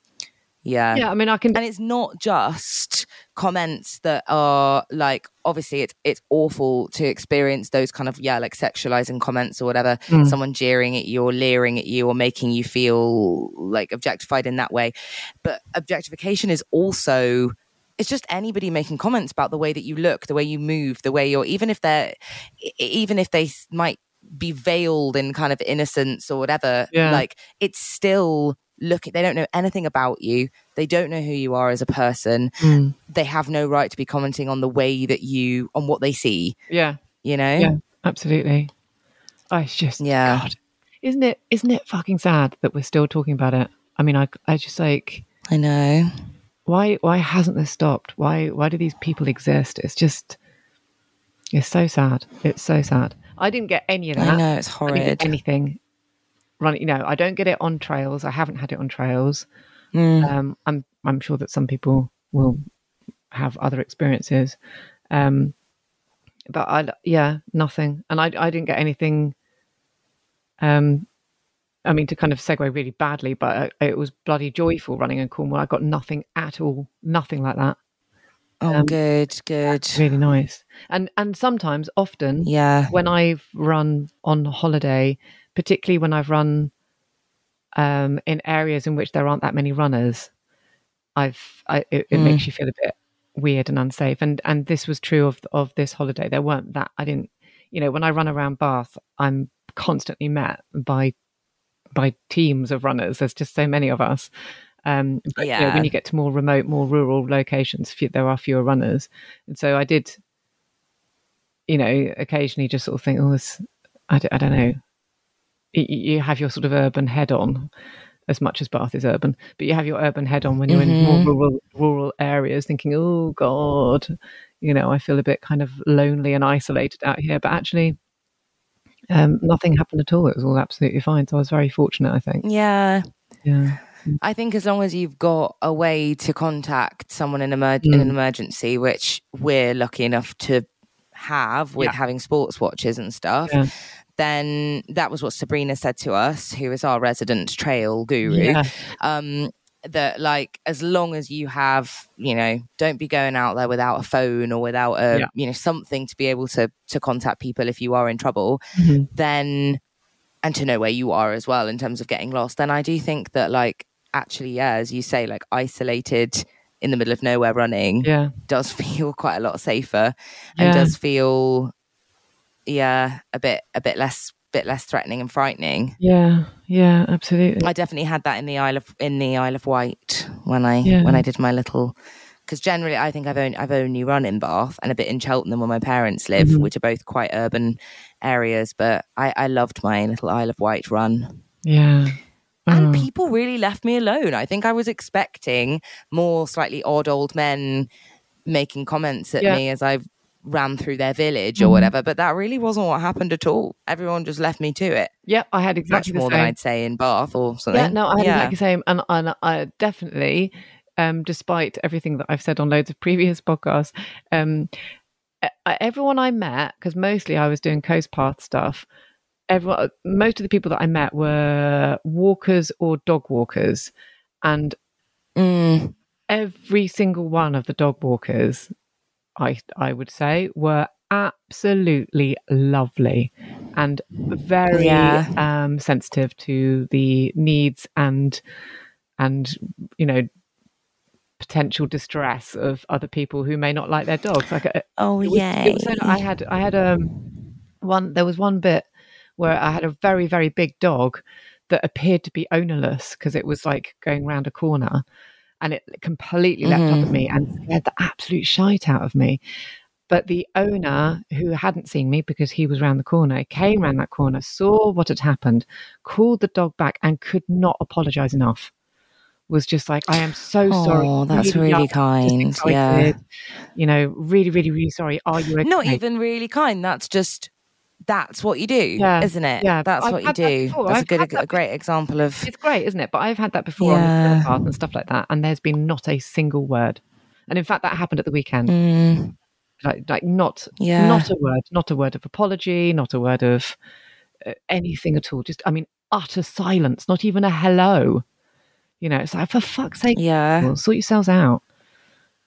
yeah. Yeah, I mean, I can. and it's not just comments that are like obviously it's it's awful to experience those kind of yeah like sexualizing comments or whatever Mm. someone jeering at you or leering at you or making you feel like objectified in that way but objectification is also it's just anybody making comments about the way that you look the way you move the way you're even if they're even if they might be veiled in kind of innocence or whatever Yeah. like it's still looking they don't know anything about you they don't know who you are as a person Mm. they have no right to be commenting on the way that you on what they see Yeah, you know yeah, absolutely. Oh, it's just Yeah. God, isn't it? Isn't it fucking sad that we're still talking about it? I mean, I, I just like. i know why why hasn't this stopped? Why why do these people exist? It's just it's so sad. It's so sad. I didn't get any of that. i know it's I didn't get horrid. anything running you know i don't get it on trails. I haven't had it on trails. Mm. um i'm i'm sure that some people will have other experiences. Um but i yeah nothing. And i i didn't get anything um I mean, to kind of segue really badly, but uh, it was bloody joyful running in Cornwall. I got nothing at all, nothing like that. oh um, good good Really nice. And and sometimes, often, yeah when I've run on holiday, particularly when I've run um, in areas in which there aren't that many runners, I've I, it, it Mm. makes you feel a bit weird and unsafe. And and this was true of of this holiday. There weren't that. I didn't. You know, when I run around Bath, I'm constantly met by by teams of runners. There's just so many of us. Um, but, you know, Yeah. when you get to more remote, more rural locations, few, there are fewer runners, and so I did you know, occasionally just sort of think, oh, this, I, d- I don't know. You have your sort of urban head on as much as Bath is urban, but you have your urban head on when you're in more rural, rural areas thinking, oh, God, you know, I feel a bit kind of lonely and isolated out here. But actually, um, nothing happened at all. It was all absolutely fine. So I was very fortunate, I think. yeah Yeah. I think as long as you've got a way to contact someone in, emer- in an Mm. emergency, which we're lucky enough to have with Yeah. having sports watches and stuff, Yeah. then that was what Sabrina said to us, who is our resident trail guru. Yeah. Um, that like as long as you have, you know, don't be going out there without a phone or without a, Yeah. you know, something to be able to to contact people if you are in trouble, Mhm. then and to know where you are as well in terms of getting lost, then I do think that like actually, yeah, as you say, like isolated in the middle of nowhere running Yeah. does feel quite a lot safer and Yeah. does feel yeah, a bit a bit less bit less threatening and frightening. Yeah. Yeah. Absolutely. I definitely had that in the Isle of in the Isle of Wight when I Yeah. when I did my little because generally I think I've only I've only run in Bath and a bit in Cheltenham where my parents live, Mhm. which are both quite urban areas. But I, I loved my little Isle of Wight run. yeah. And Oh. people really left me alone. I think I was expecting more slightly odd old men making comments at Yeah. me as I ran through their village or Mhm. whatever, but that really wasn't what happened at all. Everyone just left me to it. Yeah. I had exactly Much the more same. than I'd say in Bath or something. Yeah, no, I had Yeah. exactly the same, and and I definitely, um, despite everything that I've said on loads of previous podcasts, um, everyone I met, because mostly I was doing coast path stuff. Everyone, most of the people that I met were walkers or dog walkers, and Mm. every single one of the dog walkers I I would say, were absolutely lovely and very Yeah. um, sensitive to the needs and and you know potential distress of other people who may not like their dogs. Like uh, Oh it was, it was so- I had I had um one there was one bit where I had a very very big dog that appeared to be ownerless because it was like going round a corner and it completely leapt up at mm-hmm. me and scared the absolute shite out of me. But the owner, who hadn't seen me because he was round the corner, came round that corner, saw what had happened, called the dog back, and could not apologise enough. Was just like, I am so sorry. Oh, that's really just kind, yeah. You know, really, really, really sorry. Are you okay? Not even really kind. That's just that's what you do, Yeah, isn't it? yeah. that's I've what you had that do. That's a I've good, that a great example of. It's great, isn't it? But I've had that before on the path and stuff like that, and there's been not a single word. And in fact, that happened at the weekend. Mm, Like, like not, Yeah. not a word, not a word of apology, not a word of uh, anything at all. Just, I mean, utter silence. Not even a hello. You know, it's like for fuck's sake, yeah. sort yourselves out.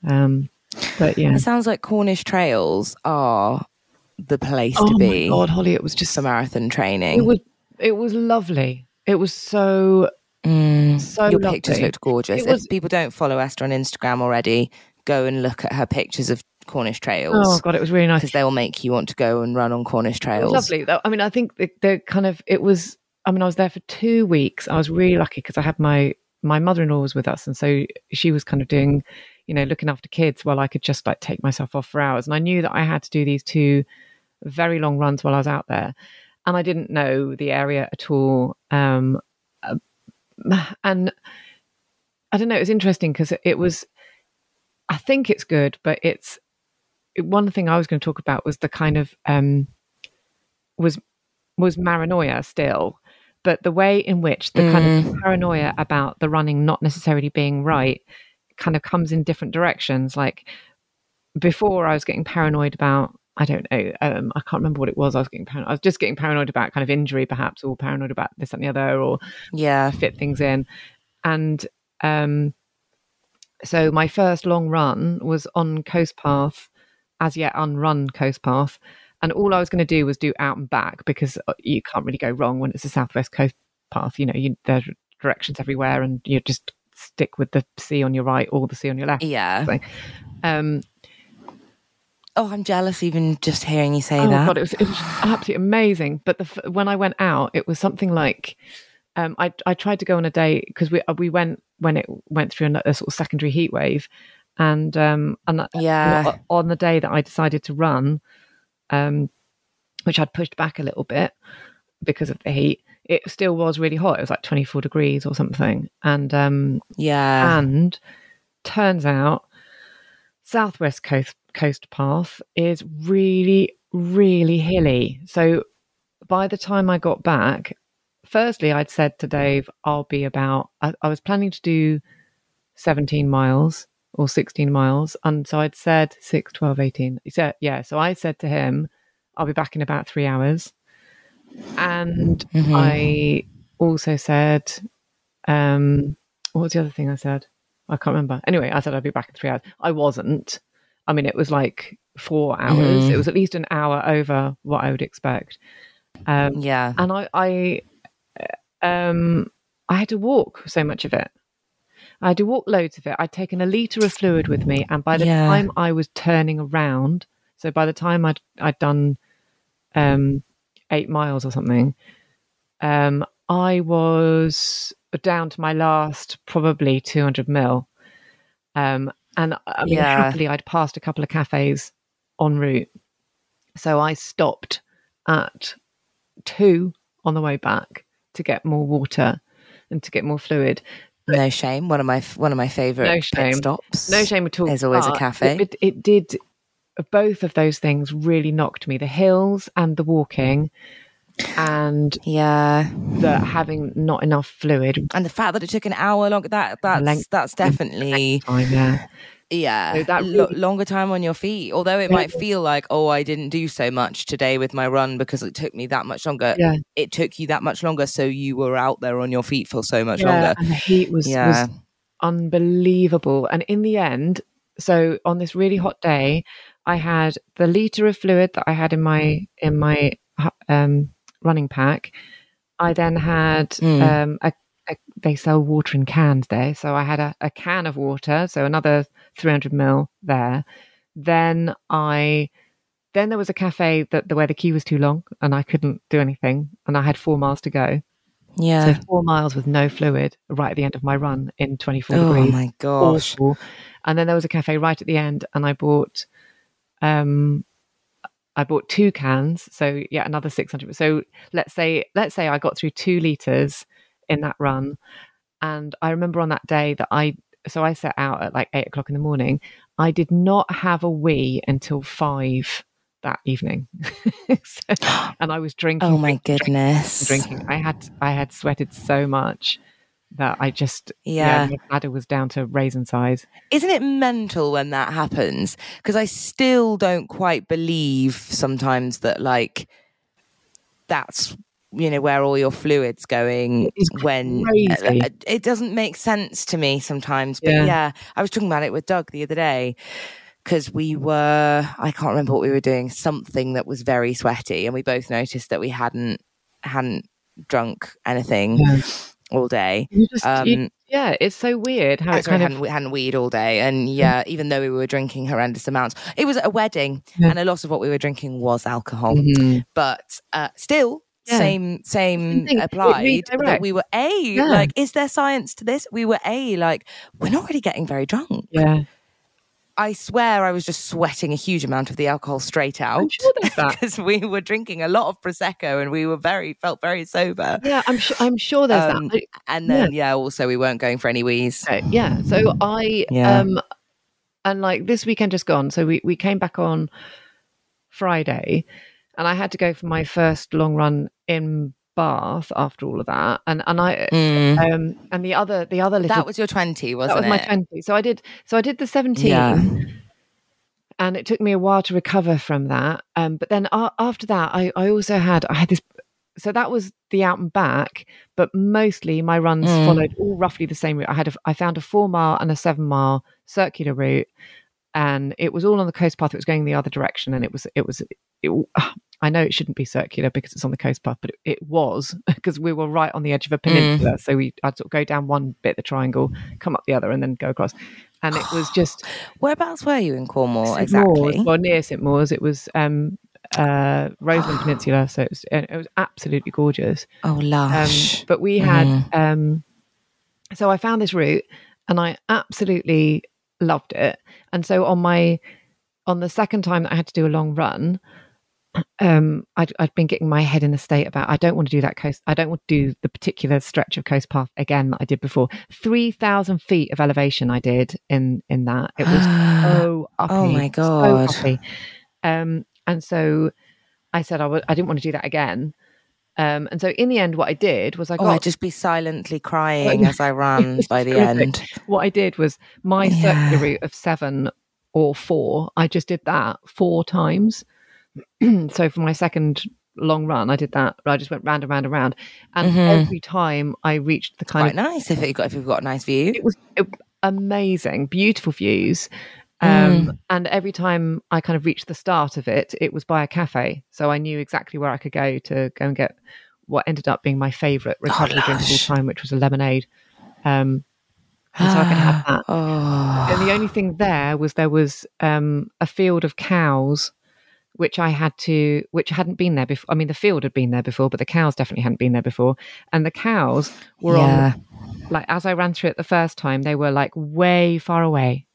Um, but yeah. It sounds like Cornish trails are the place Oh to my be god, Holly, it was just for marathon training. It was, it was lovely. It was so Mm, so your pictures looked gorgeous. It was- if people don't follow Esther on Instagram already, go and look at her pictures of Cornish trails. Oh god, it was really nice. because they will make you want to go and run on Cornish trails. lovely. though. I mean, I think the, the kind of it was. I mean, I was there for two weeks. I was really lucky because I had my my mother in law was with us, and so she was kind of doing, you know, looking after kids while I could just like take myself off for hours. And I knew that I had to do these two very long runs while I was out there, and I didn't know the area at all. Um, uh, and I don't know. It was interesting because it, was. I think it's good, but it's it- one thing I was going to talk about was the kind of um, was was paranoia still, but the way in which the kind of paranoia about the running not necessarily being right kind of comes in different directions. Like before, I was getting paranoid about I don't know, um, I can't remember what it was. I was getting paranoid. I was just getting paranoid about kind of injury, perhaps, or paranoid about this and the other, or Yeah. fit things in. And um, so my first long run was on Coast Path, as yet unrun Coast Path. And all I was going to do was do out and back because uh, you can't really go wrong when it's a Southwest Coast Path. You know, you, there's directions everywhere and you just stick with the sea on your right or the sea on your left. Yeah. So, um, Oh, I'm jealous even just hearing you say oh that. god, it was, it was absolutely amazing. But the, when I went out, it was something like um, I I tried to go on a day because we uh, we went when it went through a, a sort of secondary heat wave, and um and Yeah. on the day that I decided to run, um, which I'd pushed back a little bit because of the heat. It still was really hot. It was like 24 degrees or something. And um, yeah. and turns out Southwest Coast Coast Path is really, really hilly. So by the time I got back, firstly, I'd said to Dave, I'll be about, I, I was planning to do 17 miles or 16 miles. And so I'd said 6, 12, 18. He said, yeah. So I said to him, I'll be back in about three hours. And I also said, um, what was the other thing I said? I can't remember. Anyway, I said I'd be back in three hours. I wasn't. I mean, it was like four hours. It was at least an hour over what I would expect. Um, yeah. and I, I, um, I had to walk so much of it. I had to walk loads of it. I'd taken a liter of fluid with me, and by the Yeah. time I was turning around, so by the time I'd I'd done um, eight miles or something, um, I was down to my last probably two hundred mil. Um, and I mean, Yeah. happily, I'd passed a couple of cafes en route, so I stopped at two on the way back to get more water and to get more fluid. No shame. One of my one of my favorite No shame. stops. No shame at all. There's always a cafe. It, it did. Both of those things really knocked me: the hills and the walking, and Yeah. the having not enough fluid. And the fact that it took an hour long that that's length- that's definitely Time, yeah. yeah So that really- longer time on your feet. Although it might feel like oh I didn't do so much today with my run because it took me that much longer. Yeah. It took you that much longer, so you were out there on your feet for so much yeah, longer. and the heat was, Yeah. was unbelievable. And in the end, so on this really hot day, I had the liter of fluid that I had in my in my um, running pack. I then had Mm. um, a, a, they sell water in cans there, so I had a, a can of water, so another 300 mil there. Then I then there was a cafe that the where the queue was too long and I couldn't do anything, and I had four miles to go. Yeah. So four miles with no fluid right at the end of my run in 24 oh degrees. my gosh. Awful. And then there was a cafe right at the end, and I bought, um, I bought two cans. So yeah, another 600. So let's say, let's say I got through two liters in that run, and I remember on that day that I, so I set out at like eight o'clock in the morning. I did not have a wee until five that evening, so, and I was drinking. Oh my drinking, goodness. drinking. I had I had sweated so much that I just Yeah. my bladder was down to raisin size. Isn't it mental when that happens? Because I still don't quite believe sometimes that like that's you know where all your fluids going when uh, it doesn't make sense to me sometimes. But Yeah. yeah, I was talking about it with Doug the other day because we were I can't remember what we were doing something that was very sweaty and we both noticed that we hadn't hadn't drunk anything Yeah. All day. You just, you- Um, yeah, it's so weird how uh, it kind of we hadn't weed all day, and yeah, even though we were drinking horrendous amounts, it was a wedding, Yeah. and a lot of what we were drinking was alcohol. Mhm. But uh, still, Yeah. same same applied. That we were a Yeah. like, is there science to this? We were a like, we're not really getting very drunk. yeah. I swear, I was just sweating a huge amount of the alcohol straight out I'm sure there's that. because we were drinking a lot of prosecco, and we were very felt very sober. Yeah, I'm sure. I'm sure there's Um, that. And then yeah. also we weren't going for any wheeze. I- yeah. So I Yeah. um, and like this weekend just gone. So we we came back on Friday, and I had to go for my first long run in Bath after all of that, and and I Mm. um and the other the other little That was your twenty, wasn't that was my 20 so i did so i did the 17 Yeah. and it took me a while to recover from that. Um but then a after that i i also had i had this so that was the out and back but mostly my runs Mm. followed all roughly the same route. I had a, i found a four mile and a seven mile circular route and it was all on the coast path. It was going the other direction and it was it was it, I know it shouldn't be circular because it's on the coast path, but it, it was because we were right on the edge of a Mm. peninsula. So we I'd sort of go down one bit of the triangle, come up the other, and then go across. And it was just Whereabouts were you in Cornwall St. exactly? Well, near St Mawes. It was um, uh, Roseland Peninsula, so it was it was absolutely gorgeous. Oh, Um, but we had Mm. um, so I found this route and I absolutely loved it. And so on my on the second time that I had to do a long run, um, I'd, I'd been getting my head in a state about I don't want to do that coast. I don't want to do the particular stretch of coast path again that I did before. Three thousand feet of elevation I did in in that. It was so uppy, Oh my so God. uppy. Um, and so I said I w- I didn't want to do that again. Um, and so in the end, what I did was I oh, I'd just be silently crying as I ran by the terrific. end. what I did was my Yeah. circular route of seven or four. I just did that four times. so for my second long run, I did that. I just went round and round and round, and Mhm. every time I reached the kind Quite of nice if you got if you've got a nice view. it was amazing, beautiful views. Mm. Um, And every time I kind of reached the start of it, it was by a cafe. So I knew exactly where I could go to go and get what ended up being my favourite recovery drink of all Oh, time, which was a lemonade. Um, and so I could have that. Oh, And the only thing there was there was um, a field of cows, which I had to, which hadn't been there before. I mean, the field had been there before, but the cows definitely hadn't been there before. And the cows were Yeah. on, like, as I ran through it the first time, they were like way far away.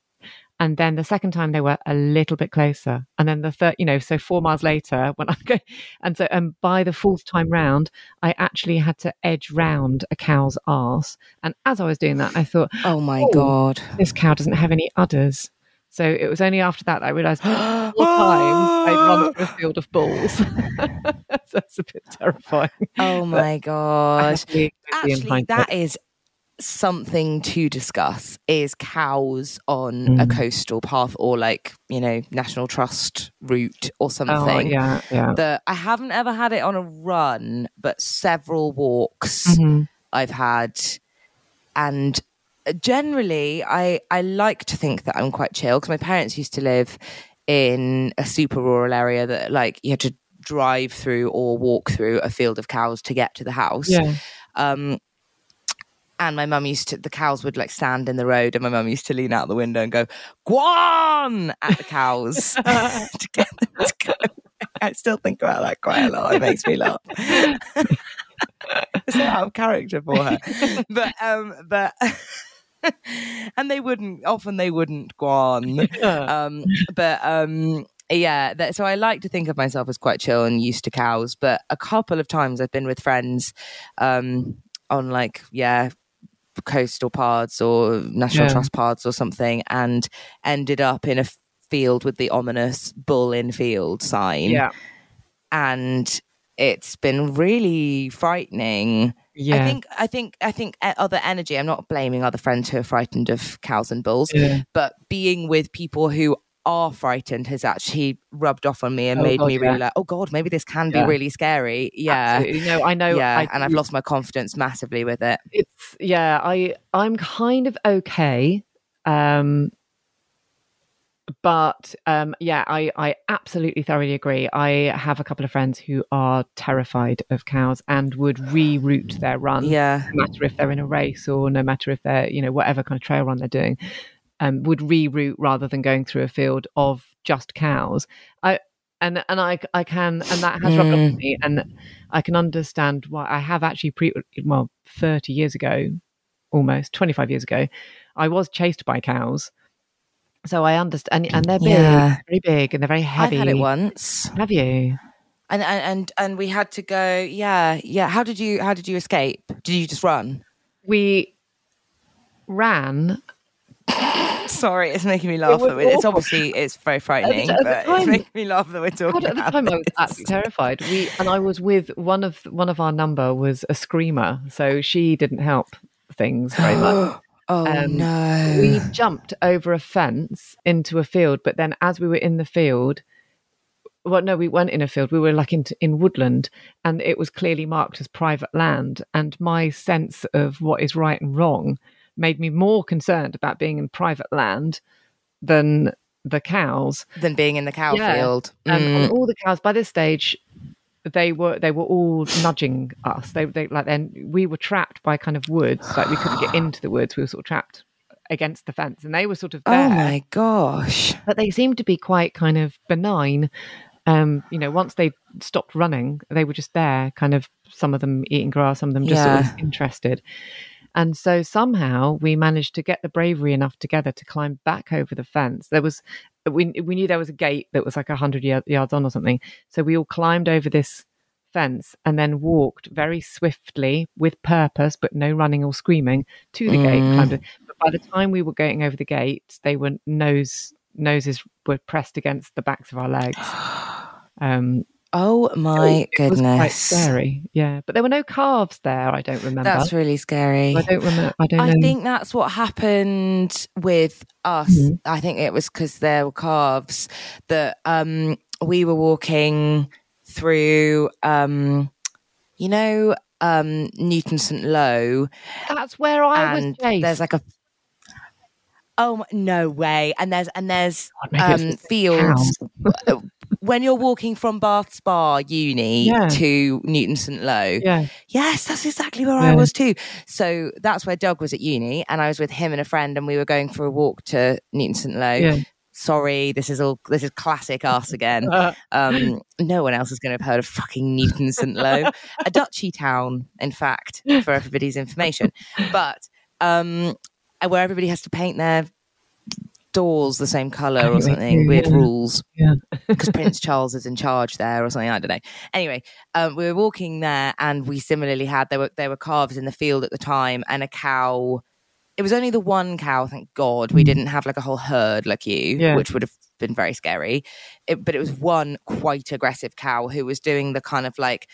And then the second time they were a little bit closer. And then the third, you know, so four miles later when I go, and so, and by the fourth time round, I actually had to edge round a cow's arse. And as I was doing that, I thought, oh my Oh. god. this cow doesn't have any udders. So it was only after that I realised four times I'd run through a field of bulls. so that's a bit terrifying. Oh my gosh. Actually, that is something to discuss is cows on a Mm. coastal path or like, you know, National Trust route or oh, something. yeah, yeah. That I haven't ever had it on a run, but several walks Mhm. I've had. And generally, I, I like to think that I'm quite chill because my parents used to live in a super rural area that like you had to drive through or walk through a field of cows to get to the house. Yeah. Um, and my mum used to, the cows would like stand in the road, and my mum used to lean out the window and go, Guan at the cows to get them to go. I still think about that quite a lot. It makes me laugh. it's out of character for her. But, um, but, and they wouldn't, often they wouldn't Guan. Um, but, um, yeah, that, so I like to think of myself as quite chill and used to cows. But a couple of times I've been with friends um, on like, yeah, coastal parts or national Yeah. trust parts or something and ended up in a field with the ominous bull in field sign. Yeah. And it's been really frightening. Yeah. I think I think I think uh, other energy. I'm not blaming other friends who are frightened of cows and bulls, Yeah. but being with people who are frightened has actually rubbed off on me and Oh, made God, me really yeah. like, oh god, maybe this can Yeah. be really scary. Yeah, Absolutely. No, I know. yeah, I, and I've lost my confidence massively with it. it's yeah i i'm kind of okay um but um yeah i i absolutely thoroughly agree. I have a couple of friends who are terrified of cows and would reroute their run Yeah, no matter if they're in a race or no matter if they're you know whatever kind of trail run they're doing um would reroute rather than going through a field of just cows. I and and i i can and that has rubbed off on me and i can understand why. I have actually pre well 30 years ago almost 25 years ago i was chased by cows so i understand and, and they're big Yeah. very big and they're very heavy I've had it once, have you and, and and and we had to go. Yeah, yeah. How did you How did you escape? Did you just run? we ran Sorry, it's making me laugh. was Though. It's obviously it's very frightening, at the but it's making me laugh that we're talking God, at the about time I was absolutely terrified. We and I was with one of one of our number was a screamer, so she didn't help things very much. Oh Um, no! we jumped over a fence into a field, but then as we were in the field, well, no, we weren't in a field. We were like in in woodland, and it was clearly marked as private land. And my sense of what is right and wrong made me more concerned about being in private land than the cows. than being in the cow Yeah. field. and Mm. on all the cows by this stage they were they were all nudging us. They they like then we were trapped by kind of woods like we couldn't get into the woods we were sort of trapped against the fence and they were sort of there. oh my gosh! but they seemed to be quite kind of benign. Um you know once they stopped running they were just there kind of some of them eating grass some of them just sort of interested. And so somehow we managed to get the bravery enough together to climb back over the fence. There was, we, we knew there was a gate that was like 100 y- yards on or something. So we all climbed over this fence and then walked very swiftly with purpose, but no running or screaming to the gate. Mm. Climbed it. But by the time we were going over the gate, they were nose, noses were pressed against the backs of our legs. Um, Oh my was quite goodness! scary. Yeah. But there were no calves there. I don't remember. That's really scary. I don't remember. I don't I know. think that's what happened with us. Mhm. I think it was because there were calves that um, we were walking through. Um, you know, um, Newton St Loe, That's where I was chased. there's like a. Oh no way! And there's and there's God, maybe it was um, fields when you're walking from Bath Spa Uni Yeah. to Newton St Loe. yeah. Yes, that's exactly where I was too. So that's where Doug was at uni, and I was with him and a friend, and we were going for a walk to Newton St Loe. Yeah. Sorry, this is all this is classic us again. Um, no one else is going to have heard of fucking Newton St Loe, a duchy town, in fact, for everybody's information. But um, where everybody has to paint their doors the same color or something, weird yeah. rules yeah. because Prince Charles is in charge there or something. I don't know. Anyway, um, we were walking there, and we similarly had there were there were calves in the field at the time, and a cow. It was only the one cow, thank God. We didn't have like a whole herd like you, Mm. Yeah. which would have been very scary. It, but it was one quite aggressive cow who was doing the kind of like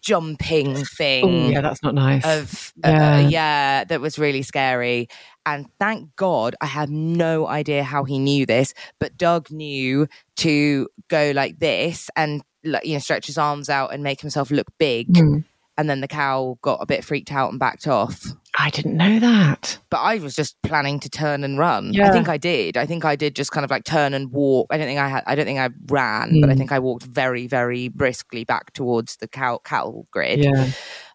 jumping Oh, thing yeah, that's not nice. of Yeah. uh, yeah that was really scary and thank god i have no idea how he knew this but doug knew to go like this and like you know stretch his arms out and make himself look big Mm. and then the cow got a bit freaked out and backed off I didn't know that. but I was just planning to turn and run. I think I did. I think I did just kind of like turn and walk. I don't think I had. I don't think I ran, but I Mm. think I walked very, very briskly back towards the cow cattle grid. Yeah.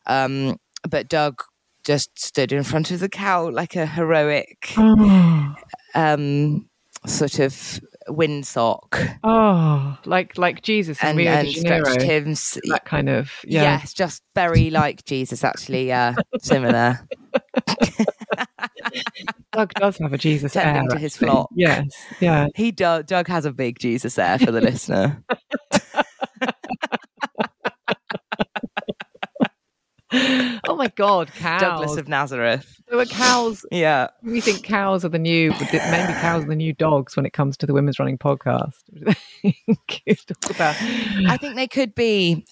Um, but Doug just stood in front of the cow like a heroic Oh, um, sort of windsock oh, like like Jesus and, Rio and stretched him. That kind of yeah. Yes, just very like Jesus, actually. Yeah, similar. Doug does have a Jesus Tending air, to his flock. Yes, yeah. He do- Doug has a big Jesus there for the listener. Oh my God, cows! Douglas of Nazareth. There were cows. Yeah. We think cows are the new, maybe cows are the new dogs when it comes to the women's running podcast. Talk about. I think they could be.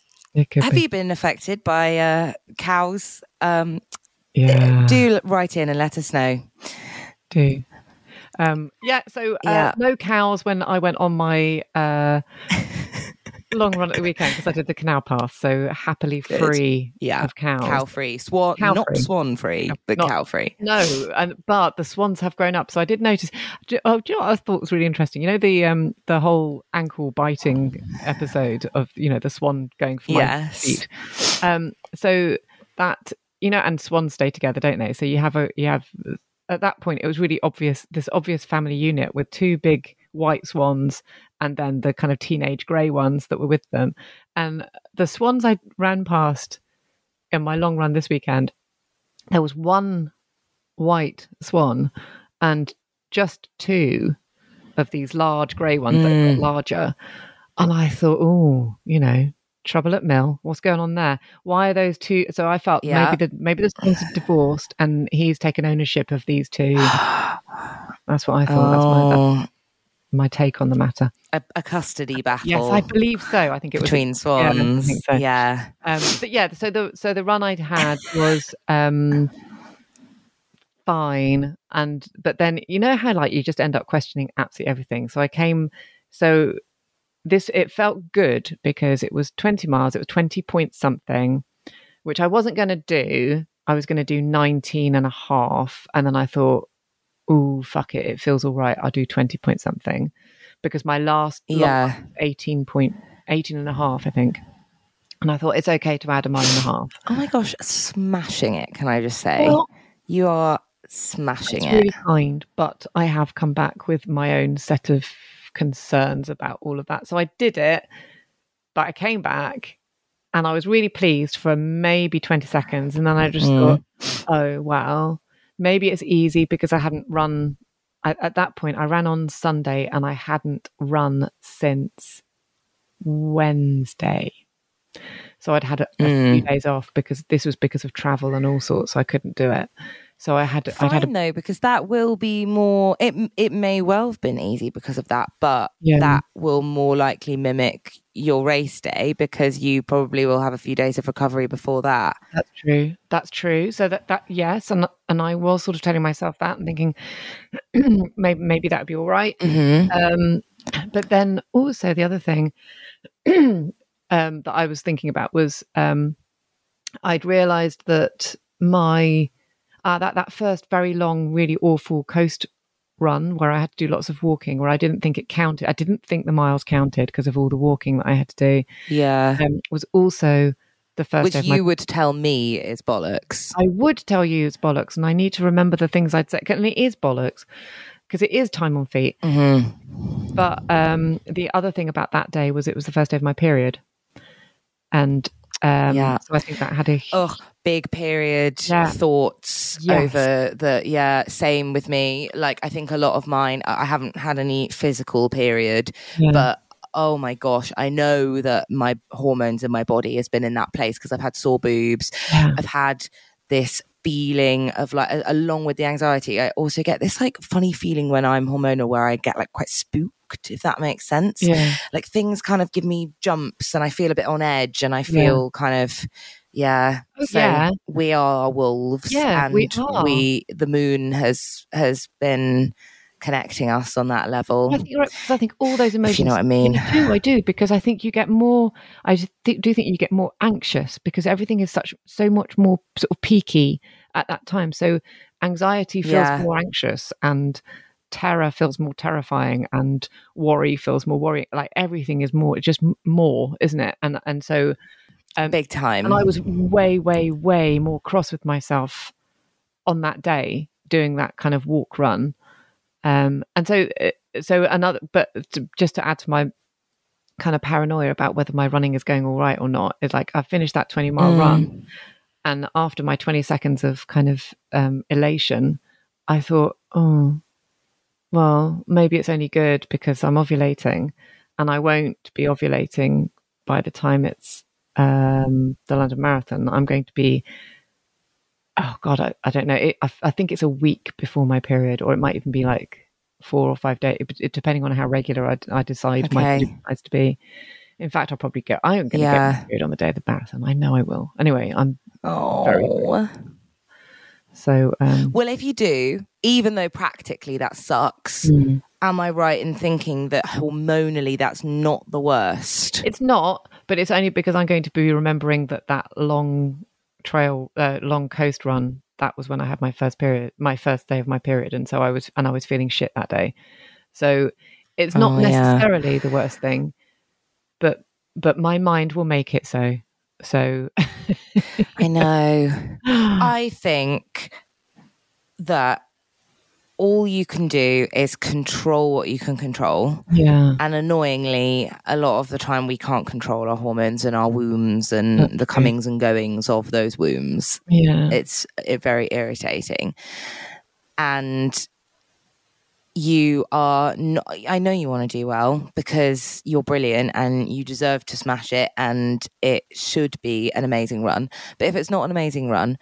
Could Have be. you been affected by uh, cows? Um, Yeah. Do write in and let us know. do. Um, yeah, so uh, Yeah. no cows when I went on my uh, long run at the weekend because I did the canal path. So happily Good. free Yeah. of cows. Cow free, swan, Cow not free. swan free, but Not- cow free. No, and but the swans have grown up. So I did notice. Do, oh, do you know what I thought was really interesting? You know the um the whole ankle biting episode of you know the swan going for Yes. feet. Um, so that you know, and swans stay together, don't they? So you have a you have at that point it was really obvious this obvious family unit with two big white swans and then the kind of teenage grey ones that were with them, and the swans I ran past in my long run this weekend. There was one white swan and just two of these large grey ones that Mm. got larger. And I thought, oh, you know, trouble at mill. What's going on there? Why are those two? So I felt Yeah. maybe the maybe the swans are divorced and he's taken ownership of these two. That's what I thought. That's my, Oh, my take on the matter. a, a custody battle. Yes, I believe so. I think it was between swans. think so. yeah. um, but yeah, so the so the run I'd had was um, fine, and but then you know how like you just end up questioning absolutely everything. So I came, so this it felt good because it was twenty miles. It was twenty point something, which I wasn't going to do. I was going to do 19 and a half, and then I thought, "Ooh, fuck it! It feels all right. I'll do twenty point something," because my last Yeah. 18 point 18 and a half, I think. And I thought it's okay to add a mile and a half. Oh my gosh, smashing it! Can I just say, Well, you are smashing it's it. really kind, but I have come back with my own set of concerns about all of that. So I did it, but I came back and I was really pleased for maybe 20 seconds. And then I just Mm. thought, oh, well, maybe it's easy because I hadn't run. I, at that point, I ran on Sunday and I hadn't run since Wednesday. So I'd had a, a few Mm. days off because this was because of travel and all sorts. So I couldn't do it. So I had, I'd had a though, because that will be more. It it may well have been easy because of that, but Yeah. that will more likely mimic your race day because you probably will have a few days of recovery before that. That's true. That's true. So that that yes, and and I was sort of telling myself that and thinking maybe maybe that would be all right. Mm-hmm. Um, but then also the other thing um, that I was thinking about was um, I'd realised that my uh, that that first very long, really awful coast run where I had to do lots of walking, where I didn't think it counted. I didn't think the miles counted because of all the walking that I had to do. Yeah, Um, was also the first which day of my you would tell me is bollocks. I would tell you it's bollocks, and I need to remember the things I'd say. And it is bollocks because it is time on feet. Mm-hmm. But um, the other thing about that day was it was the first day of my period, and um, Yeah. so I think that had a Ugh, big period Yeah. thoughts Yes. over the yeah. Same with me. Like I think a lot of mine. I I haven't had any physical period, Yeah. but oh my gosh, I know that my hormones in my body has been in that place because I've had sore boobs. Yeah. I've had this feeling of like along with the anxiety i also get this like funny feeling when i'm hormonal where i get like quite spooked if that makes sense yeah, like things kind of give me jumps and i feel a bit on edge and i feel kind of yeah Oh, so yeah. we are wolves Yeah, and we are. we the moon has has been connecting us on that level I think I think all those emotions. if you know what i mean I do, I do, because I think you get more. I just thi- do think you get more anxious because everything is such so much more sort of peaky at that time. So anxiety feels Yeah. more anxious and terror feels more terrifying and worry feels more worrying. Like everything is more, just more, isn't it? And, and so, um, Big time. and I was way, way, way more cross with myself on that day doing that kind of walk run. Um, and so, uh, so another, but to, just to add to my kind of paranoia about whether my running is going all right or not, is like I finished that 20 mile Mm. run. And after my 20 seconds of kind of um, elation, I thought, oh, well, maybe it's only good because I'm ovulating and I won't be ovulating by the time it's um, the London Marathon. I'm going to be, oh God, I, I don't know. It, I, I think it's a week before my period, or it might even be like four or five days, it, depending on how regular I, I decide my Okay. period decides to be. In fact, I'll probably get, I'm going to get my period on the day of the marathon. I know I will. Anyway, I'm oh. So, um, Well, if you do, even though practically that sucks, mm. am I right in thinking that hormonally that's not the worst? It's not, but it's only because I'm going to be remembering that that long trail, uh, long coast run. That was when I had my first period, my first day of my period, and so I was, and I was feeling shit that day. So it's not Oh, yeah. necessarily the worst thing, but but my mind will make it so. So I know. I think that all you can do is control what you can control. yeah, And annoyingly, a lot of the time we can't control our hormones and our wombs and That's the true. comings and goings of those wombs. yeah, It's uh, very irritating. And you are not, I know you want to do well because you're brilliant and you deserve to smash it and it should be an amazing run. But if it's not an amazing run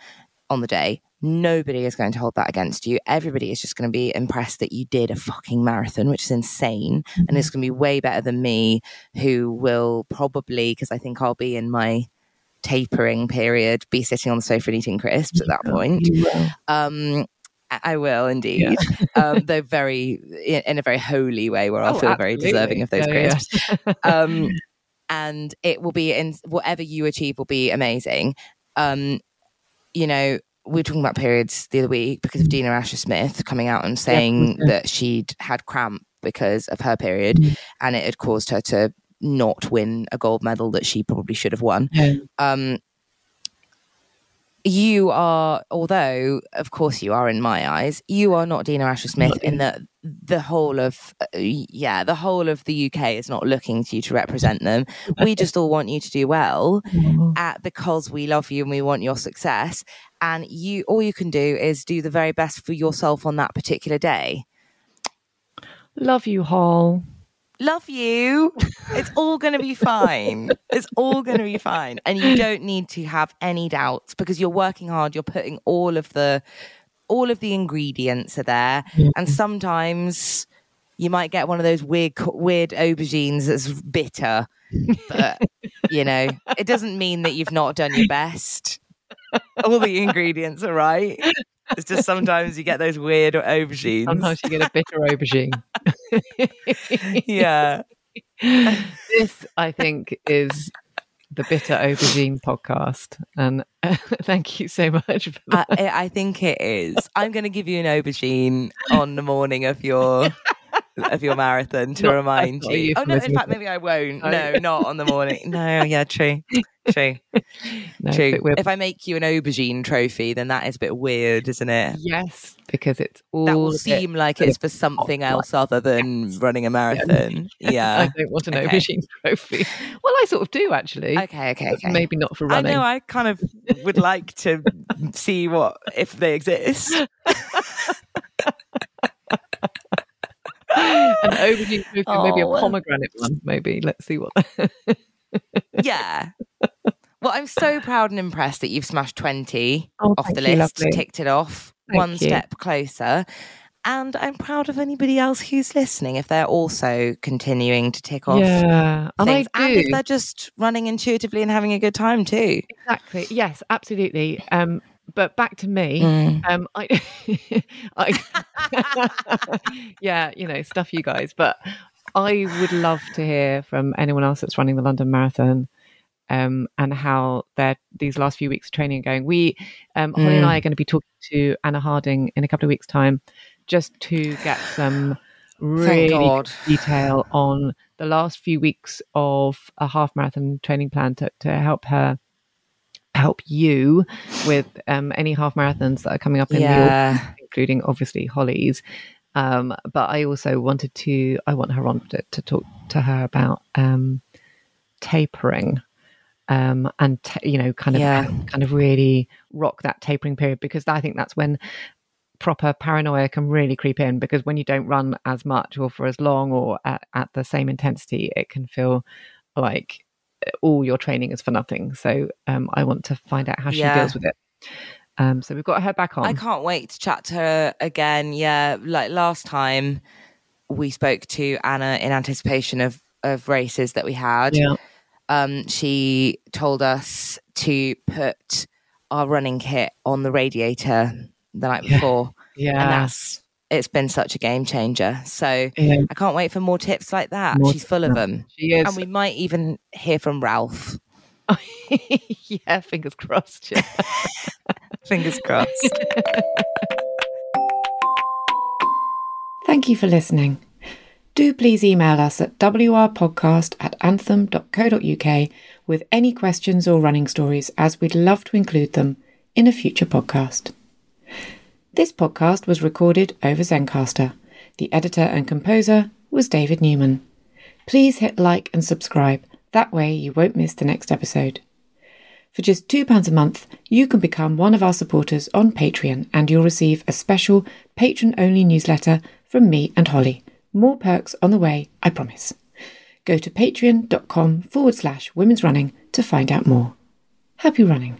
on the day, nobody is going to hold that against you. Everybody is just going to be impressed that you did a fucking marathon, which is insane. And it's going to be way better than me, who will probably, because I think I'll be in my tapering period, be sitting on the sofa and eating crisps at that point. Um, I will indeed, um, though very in, a very holy way, where I'll Oh, feel very deserving of those Yeah, yeah. Um, and it will be in whatever you achieve will be amazing. Um, you know, we were talking about periods the other week because of Dina Asher Smith coming out and saying yeah. that she'd had cramp because of her period, Mm. and it had caused her to not win a gold medal that she probably should have won Yeah. um you are although of course you are in my eyes you are not dina asher smith in that the whole of uh, yeah the whole of the uk is not looking to you to represent them. We just all want you to do well at, because we love you and we want your success and you all you can do is do the very best for yourself on that particular day. Love you, Hall. Love you. It's all going to be fine. It's all going to be fine. And you don't need to have any doubts because you're working hard. You're putting all of the all of the ingredients are there. Mm-hmm. And sometimes you might get one of those weird weird aubergines that's bitter. But you know, it doesn't mean that you've not done your best. All the ingredients are right. It's just sometimes you get those weird aubergines. Sometimes you get a bitter aubergine. yeah. this, I think, is the Bitter Aubergine podcast. And thank you so much for that. I, I think it is. I'm going to give you an aubergine on the morning of your of your marathon to Not- remind that's not a you. Oh no, in fact, maybe I won't. Oh. No, not on the morning. No, yeah, true, true, No, true. If I make you an aubergine trophy, then that is a bit weird, isn't it? yes, because it's all That will seem like it's for something else other than running a marathon. I Yeah. I don't want an Okay. aubergine trophy. Well, I sort of do actually. Okay, okay, okay. Maybe not for I running. know. I kind of would like to see what if they exist. An aubergine trophy, maybe a Oh. pomegranate one. Maybe let's see what. yeah. Well, I'm so proud and impressed that you've smashed 20 Oh, off the you, list, lovely. ticked it off, Thank one you. step closer. And I'm proud of anybody else who's listening if they're also continuing to tick off yeah, and I things. do. And if they're just running intuitively and having a good time too. Exactly. Yes, absolutely. Um, but back to me. Mm. Um, I, I, yeah, you know, stuff you guys. But I would love to hear from anyone else that's running the London Marathon. um, and how their these last few weeks of training are going. We, um, Holly and I Mm. are going to be talking to Anna Harding in a couple of weeks' time, just to get some really detail on the last few weeks of a half marathon training plan to, to help her help you with um, any half marathons that are coming up in the autumn, including obviously Holly's. Um, but I also wanted to, I want her on to, to talk to her about um, tapering um, and, ta you know, kind of, Yeah. kind of really rock that tapering period because I think that's when proper paranoia can really creep in because when you don't run as much or for as long or at, at the same intensity, it can feel like all your training is for nothing. So um, I want to find out how she Yeah. deals with it. Um, so we've got her back on. I can't wait to chat to her again. Yeah, like last time we spoke to Anna in anticipation of of races that we had. Yeah. Um, she told us to put our running kit on the radiator the night Yeah. before, and Yeah. that's it's been such a game changer. So yeah. I can't wait for more tips like that. More She's full of them, She is. and we might even hear from Ralph. yeah, fingers crossed. Yeah. Fingers crossed. Thank you for listening. Do please email us at wrpodcast at anthem.co.uk with any questions or running stories, as we'd love to include them in a future podcast. This podcast was recorded over Zencastr. The editor and composer was David Newman. Please hit like and subscribe, that way you won't miss the next episode. For just £2 a month, you can become one of our supporters on Patreon and you'll receive a special patron only newsletter from me and Holly. More perks on the way, I promise. Go to patreon.com forward slash women's running to find out more. Happy running.